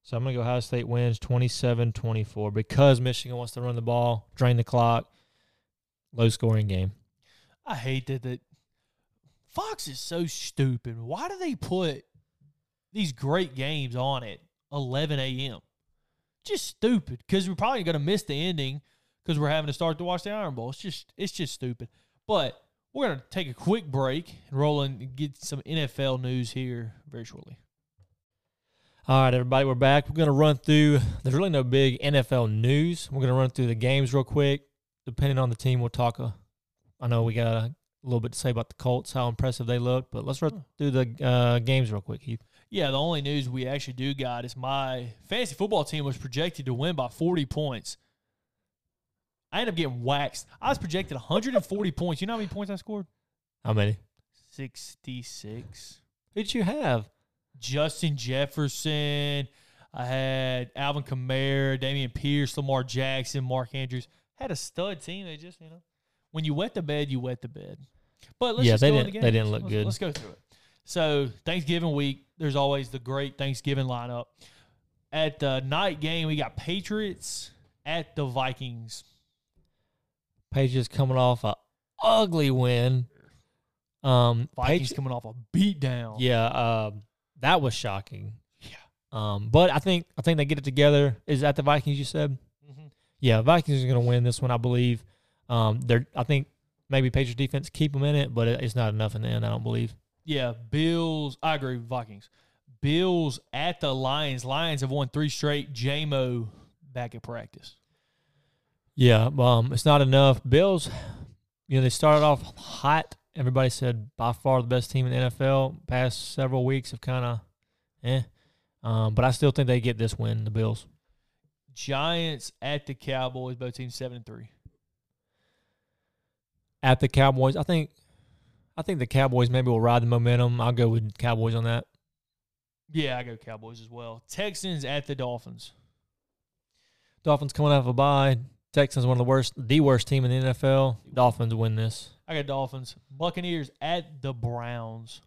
B: So I'm going to go Ohio State wins 27 24 because Michigan wants to run the ball, drain the clock, low scoring game.
A: I hate that that Fox is so stupid. Why do they put these great games on at 11 a.m.? Just stupid. Because we're probably going to miss the ending because we're having to start to watch the Iron Bowl. It's just it's just stupid. But we're going to take a quick break and roll in and get some NFL news here very shortly.
B: All right, everybody, we're back. We're going to run through, there's really no big NFL news. We're going to run through the games real quick. Depending on the team, we'll talk. Uh, I know we got a little bit to say about the Colts, how impressive they look, but let's run through the uh, games real quick, Heath.
A: Yeah, the only news we actually do got is my fantasy football team was projected to win by 40 points. I ended up getting waxed. I was projected 140 points. You know how many points I scored?
B: How many?
A: 66.
B: Who did you have?
A: Justin Jefferson. I had Alvin Kamara, Dameon Pierce, Lamar Jackson, Mark Andrews. Had a stud team. They just, you know, when you wet the bed, you wet the bed. But let's
B: Yeah,
A: just
B: they
A: go
B: didn't-
A: into
B: they didn't look
A: Let's-
B: good.
A: Let's go through it. So Thanksgiving week, there's always the great Thanksgiving lineup. At the night game, we got Patriots at the Vikings.
B: Pages coming off a ugly win. Um,
A: Vikings
B: Patri-
A: coming off a beatdown.
B: yeah, um, that was shocking.
A: Yeah.
B: Um, but I think I think they get it together. Is that the Vikings you said?
A: Mhm.
B: Yeah, Vikings are going to win this one, I believe. Um, they're I think maybe Patriots defense keep them in it, but it, it's not enough in the end. I don't believe.
A: Yeah, Bills. I agree with Vikings. Bills at the Lions. Lions have won three straight. Jamo back at practice.
B: Yeah, um, it's not enough. Bills, you know, they started off hot. Everybody said by far the best team in the NFL. Past several weeks have kind of, eh. Um, but I still think they get this win. The Bills.
A: Giants at the Cowboys. Both teams seven and three.
B: at the Cowboys. I think I think the Cowboys maybe will ride the momentum. I'll go with Cowboys on that.
A: Yeah, I go Cowboys as well. Texans at the Dolphins.
B: Dolphins coming off a bye. Texans one of the worst, the worst team in the NFL. Dolphins win this
A: I got Dolphins. Buccaneers at the Browns.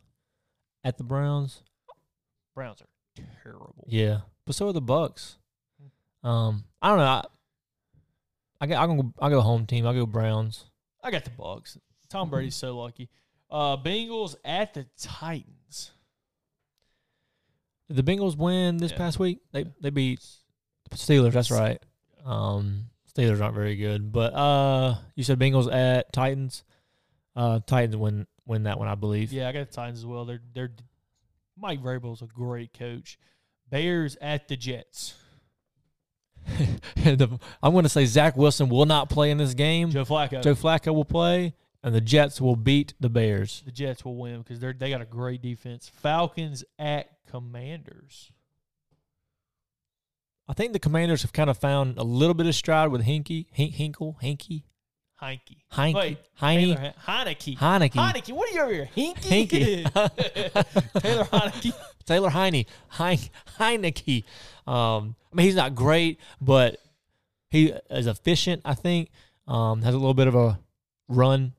B: at the Browns.
A: Browns are terrible.
B: Yeah, but so are the Bucks. Um, I don't know. I, I go, I'm gonna I go home team. I go Browns.
A: I got the Bucks. Tom Brady's so lucky. Uh, Bengals at the Titans.
B: Did the Bengals win this
A: Yeah.
B: past week? They they beat the Steelers. That's right. Um, Steelers aren't very good, but uh, you said Bengals at Titans. Uh, Titans win win that one, I believe.
A: Yeah, I got the Titans as well. They're they're Mike Vrabel's a great coach. Bears at the Jets.
B: The- I'm going to say Zach Wilson will not play in this game.
A: Joe Flacco.
B: Joe Flacco will play, and the Jets will beat the Bears.
A: the Jets will win because they're they got a great defense. Falcons at Commanders.
B: I think the Commanders have kind of found a little bit of stride with Hinky, Hink, Hinkle, Hinky,
A: Heinicke.
B: Heinke,
A: Wait,
B: Heine,
A: Taylor Heinicke.
B: Heinicke,
A: Heinicke, what are you over here? Hinky.
B: Hinky.
A: Taylor Heinicke.
B: Taylor Heine, Hein, Heinicke. Um, I mean, he's not great, but he is efficient. I think um, has a little bit of a run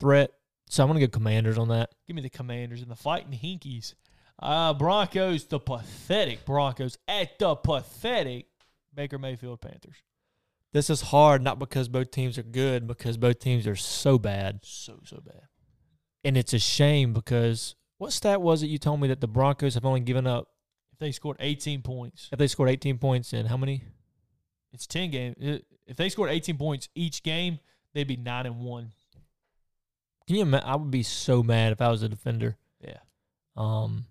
B: threat. So I'm going to go Commanders on that.
A: Give me the Commanders and the fighting Hinkies. Uh, Broncos, the pathetic Broncos at the pathetic Baker Mayfield Panthers.
B: This is hard, not because both teams are good, because both teams are so bad.
A: So so bad.
B: And it's a shame because what stat was it you told me that the Broncos have only given up
A: If they scored 18 points,
B: if they scored 18 points in how many?
A: it's 10 games. If they scored 18 points each game, they'd be nine and one.
B: Can you imagine? I would be so mad if I was a defender.
A: Yeah.
B: Um,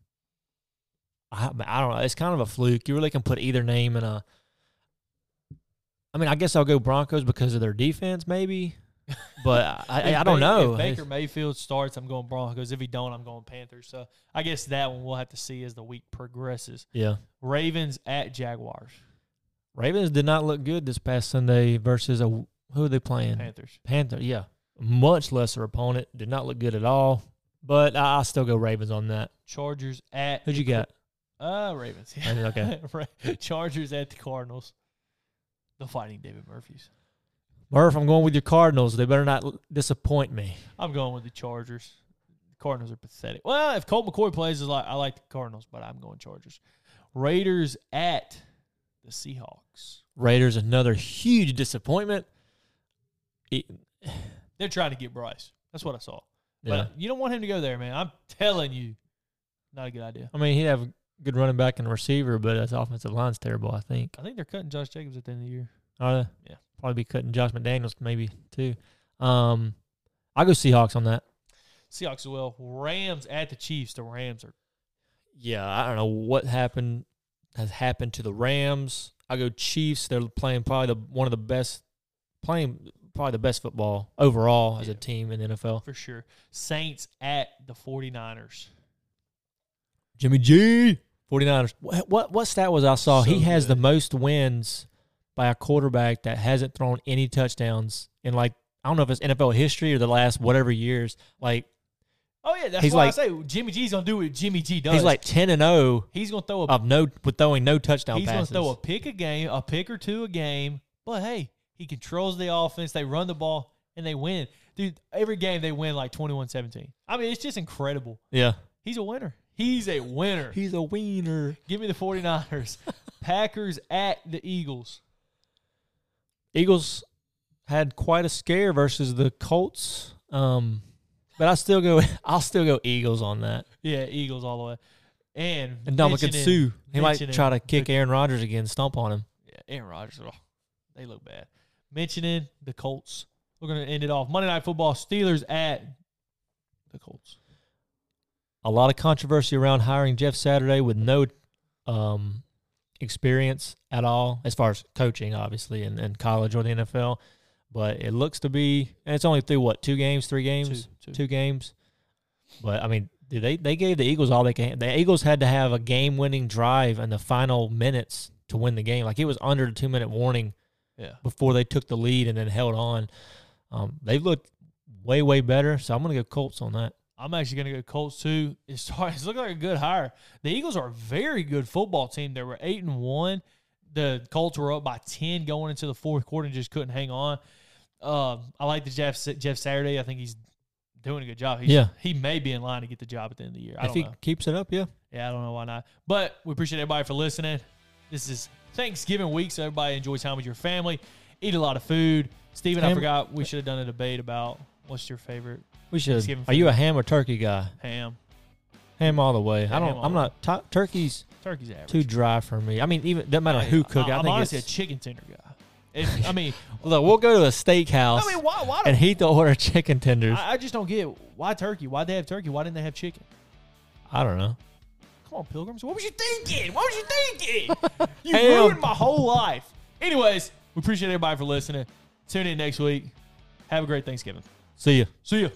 B: I, I don't know. It's kind of a fluke. You really can put either name in a. I mean, I guess I'll go Broncos because of their defense, maybe. But I, I, I don't know.
A: If Baker Mayfield starts, I'm going Broncos. If he don't, I'm going Panthers. So I guess that one we'll have to see as the week progresses.
B: yeah,
A: Ravens at Jaguars.
B: Ravens did not look good this past Sunday versus a who are they playing?
A: Panthers.
B: Panther. Yeah, much lesser opponent. Did not look good at all. But I, I'll still go Ravens on that.
A: Chargers at
B: Who'd you got?
A: Uh, Ravens.
B: Yeah. okay.
A: Chargers at the Cardinals. The Fighting David Murphys.
B: Murph, I'm going with your Cardinals. They better not disappoint me.
A: I'm going with the Chargers. The Cardinals are pathetic. Well, if Colt McCoy plays, is like I like the Cardinals, but I'm going Chargers. Raiders at the Seahawks.
B: Raiders, another huge disappointment. It-
A: They They're trying to get Bryce. That's what I saw.
B: Yeah.
A: But you don't want him to go there, man. I'm telling you, not a good idea.
B: I mean, he'd have good running back and receiver, but his offensive line's terrible. I think.
A: I think they're cutting Josh Jacobs at the end of the year.
B: Are they?
A: Yeah.
B: Probably be cutting Josh McDaniels maybe too. Um, I'll go Seahawks on that.
A: Seahawks as well. Rams at the Chiefs. The Rams are
B: Yeah, I don't know what happened has happened to the Rams. I go Chiefs. They're playing probably the one of the best playing probably the best football overall as a team in the NFL.
A: for sure. Saints at the 49ers.
B: Jimmy G. 49ers. What what, what stat was I saw?
A: So
B: he has the most wins by a quarterback that hasn't thrown any touchdowns in like I don't know if it's NFL history or the last whatever years. Like
A: Oh yeah, that's
B: He's
A: why
B: like-
A: I say Jimmy G's gonna do what Jimmy G does.
B: he's like 10 and 0
A: he's gonna throw a
B: of no with throwing no touchdown
A: he's
B: passes.
A: gonna throw a pick a game, a pick or two a game. But hey, he controls the offense. They run the ball and they win. Dude, every game they win like 21-17. I mean, it's just incredible.
B: yeah.
A: He's a winner. He's a winner.
B: He's a wiener.
A: Give me the 49ers. Packers at the Eagles.
B: Eagles had quite a scare versus the Colts. Um, but I still go. I'll still go Eagles on that.
A: Yeah, Eagles all the way. And
B: And Ndamukong
A: mentioning-
B: Suh, he might try to kick
A: the-
B: Aaron Rodgers again, stomp on him.
A: Yeah, Aaron Rodgers. Oh, they look bad. Mentioning the Colts. We're gonna end it off. Monday Night Football. Steelers at the Colts.
B: A lot of controversy around hiring Jeff Saturday with no um, experience at all, as far as coaching, obviously, in, in college or the NFL. But it looks to be, and it's only through what two games, three games,
A: Two, two.
B: two games. But I mean, they they gave the Eagles all they can. The Eagles had to have a game-winning drive in the final minutes to win the game. Like it was under the two-minute warning
A: Yeah.
B: before they took the lead and then held on. Um, they've looked way way better, so I'm gonna go Colts on that.
A: I'm actually going to go Colts too. It's, it's looking like a good hire. The Eagles are a very good football team. They were eight and one. The Colts were up by ten going into the fourth quarter and just couldn't hang on. Um, I like the Jeff Jeff Saturday. I think he's doing a good job. He's,
B: Yeah.
A: he may be in line to get the job at the end of the year. I
B: if he
A: know.
B: keeps it up, yeah.
A: Yeah, I don't know why not. But we appreciate everybody for listening. This is Thanksgiving week, so everybody enjoy time with your family. Eat a lot of food. Steven, I forgot we should have done a debate about what's your favorite
B: We should. Are you a ham or turkey guy?
A: ham.
B: Ham all the way.
A: Yeah,
B: I don't. I'm not. tu- turkey's
A: Turkey's average.
B: too dry for me. I mean, even doesn't matter
A: I-
B: who cook. it.
A: I,
B: I
A: am
B: think
A: honestly a chicken tender guy. If, I mean,
B: Look, we'll go to a steakhouse
A: I mean, why? Why?
B: and heat the order chicken tenders.
A: I, I just don't get why turkey. Why they have turkey? Why didn't they have chicken?
B: I don't know.
A: Come on, pilgrims. What was you thinking? What was you thinking? you
B: Ham.
A: ruined my whole life. Anyways, we appreciate everybody for listening. Tune in next week. Have a great Thanksgiving.
B: See ya.
A: See ya.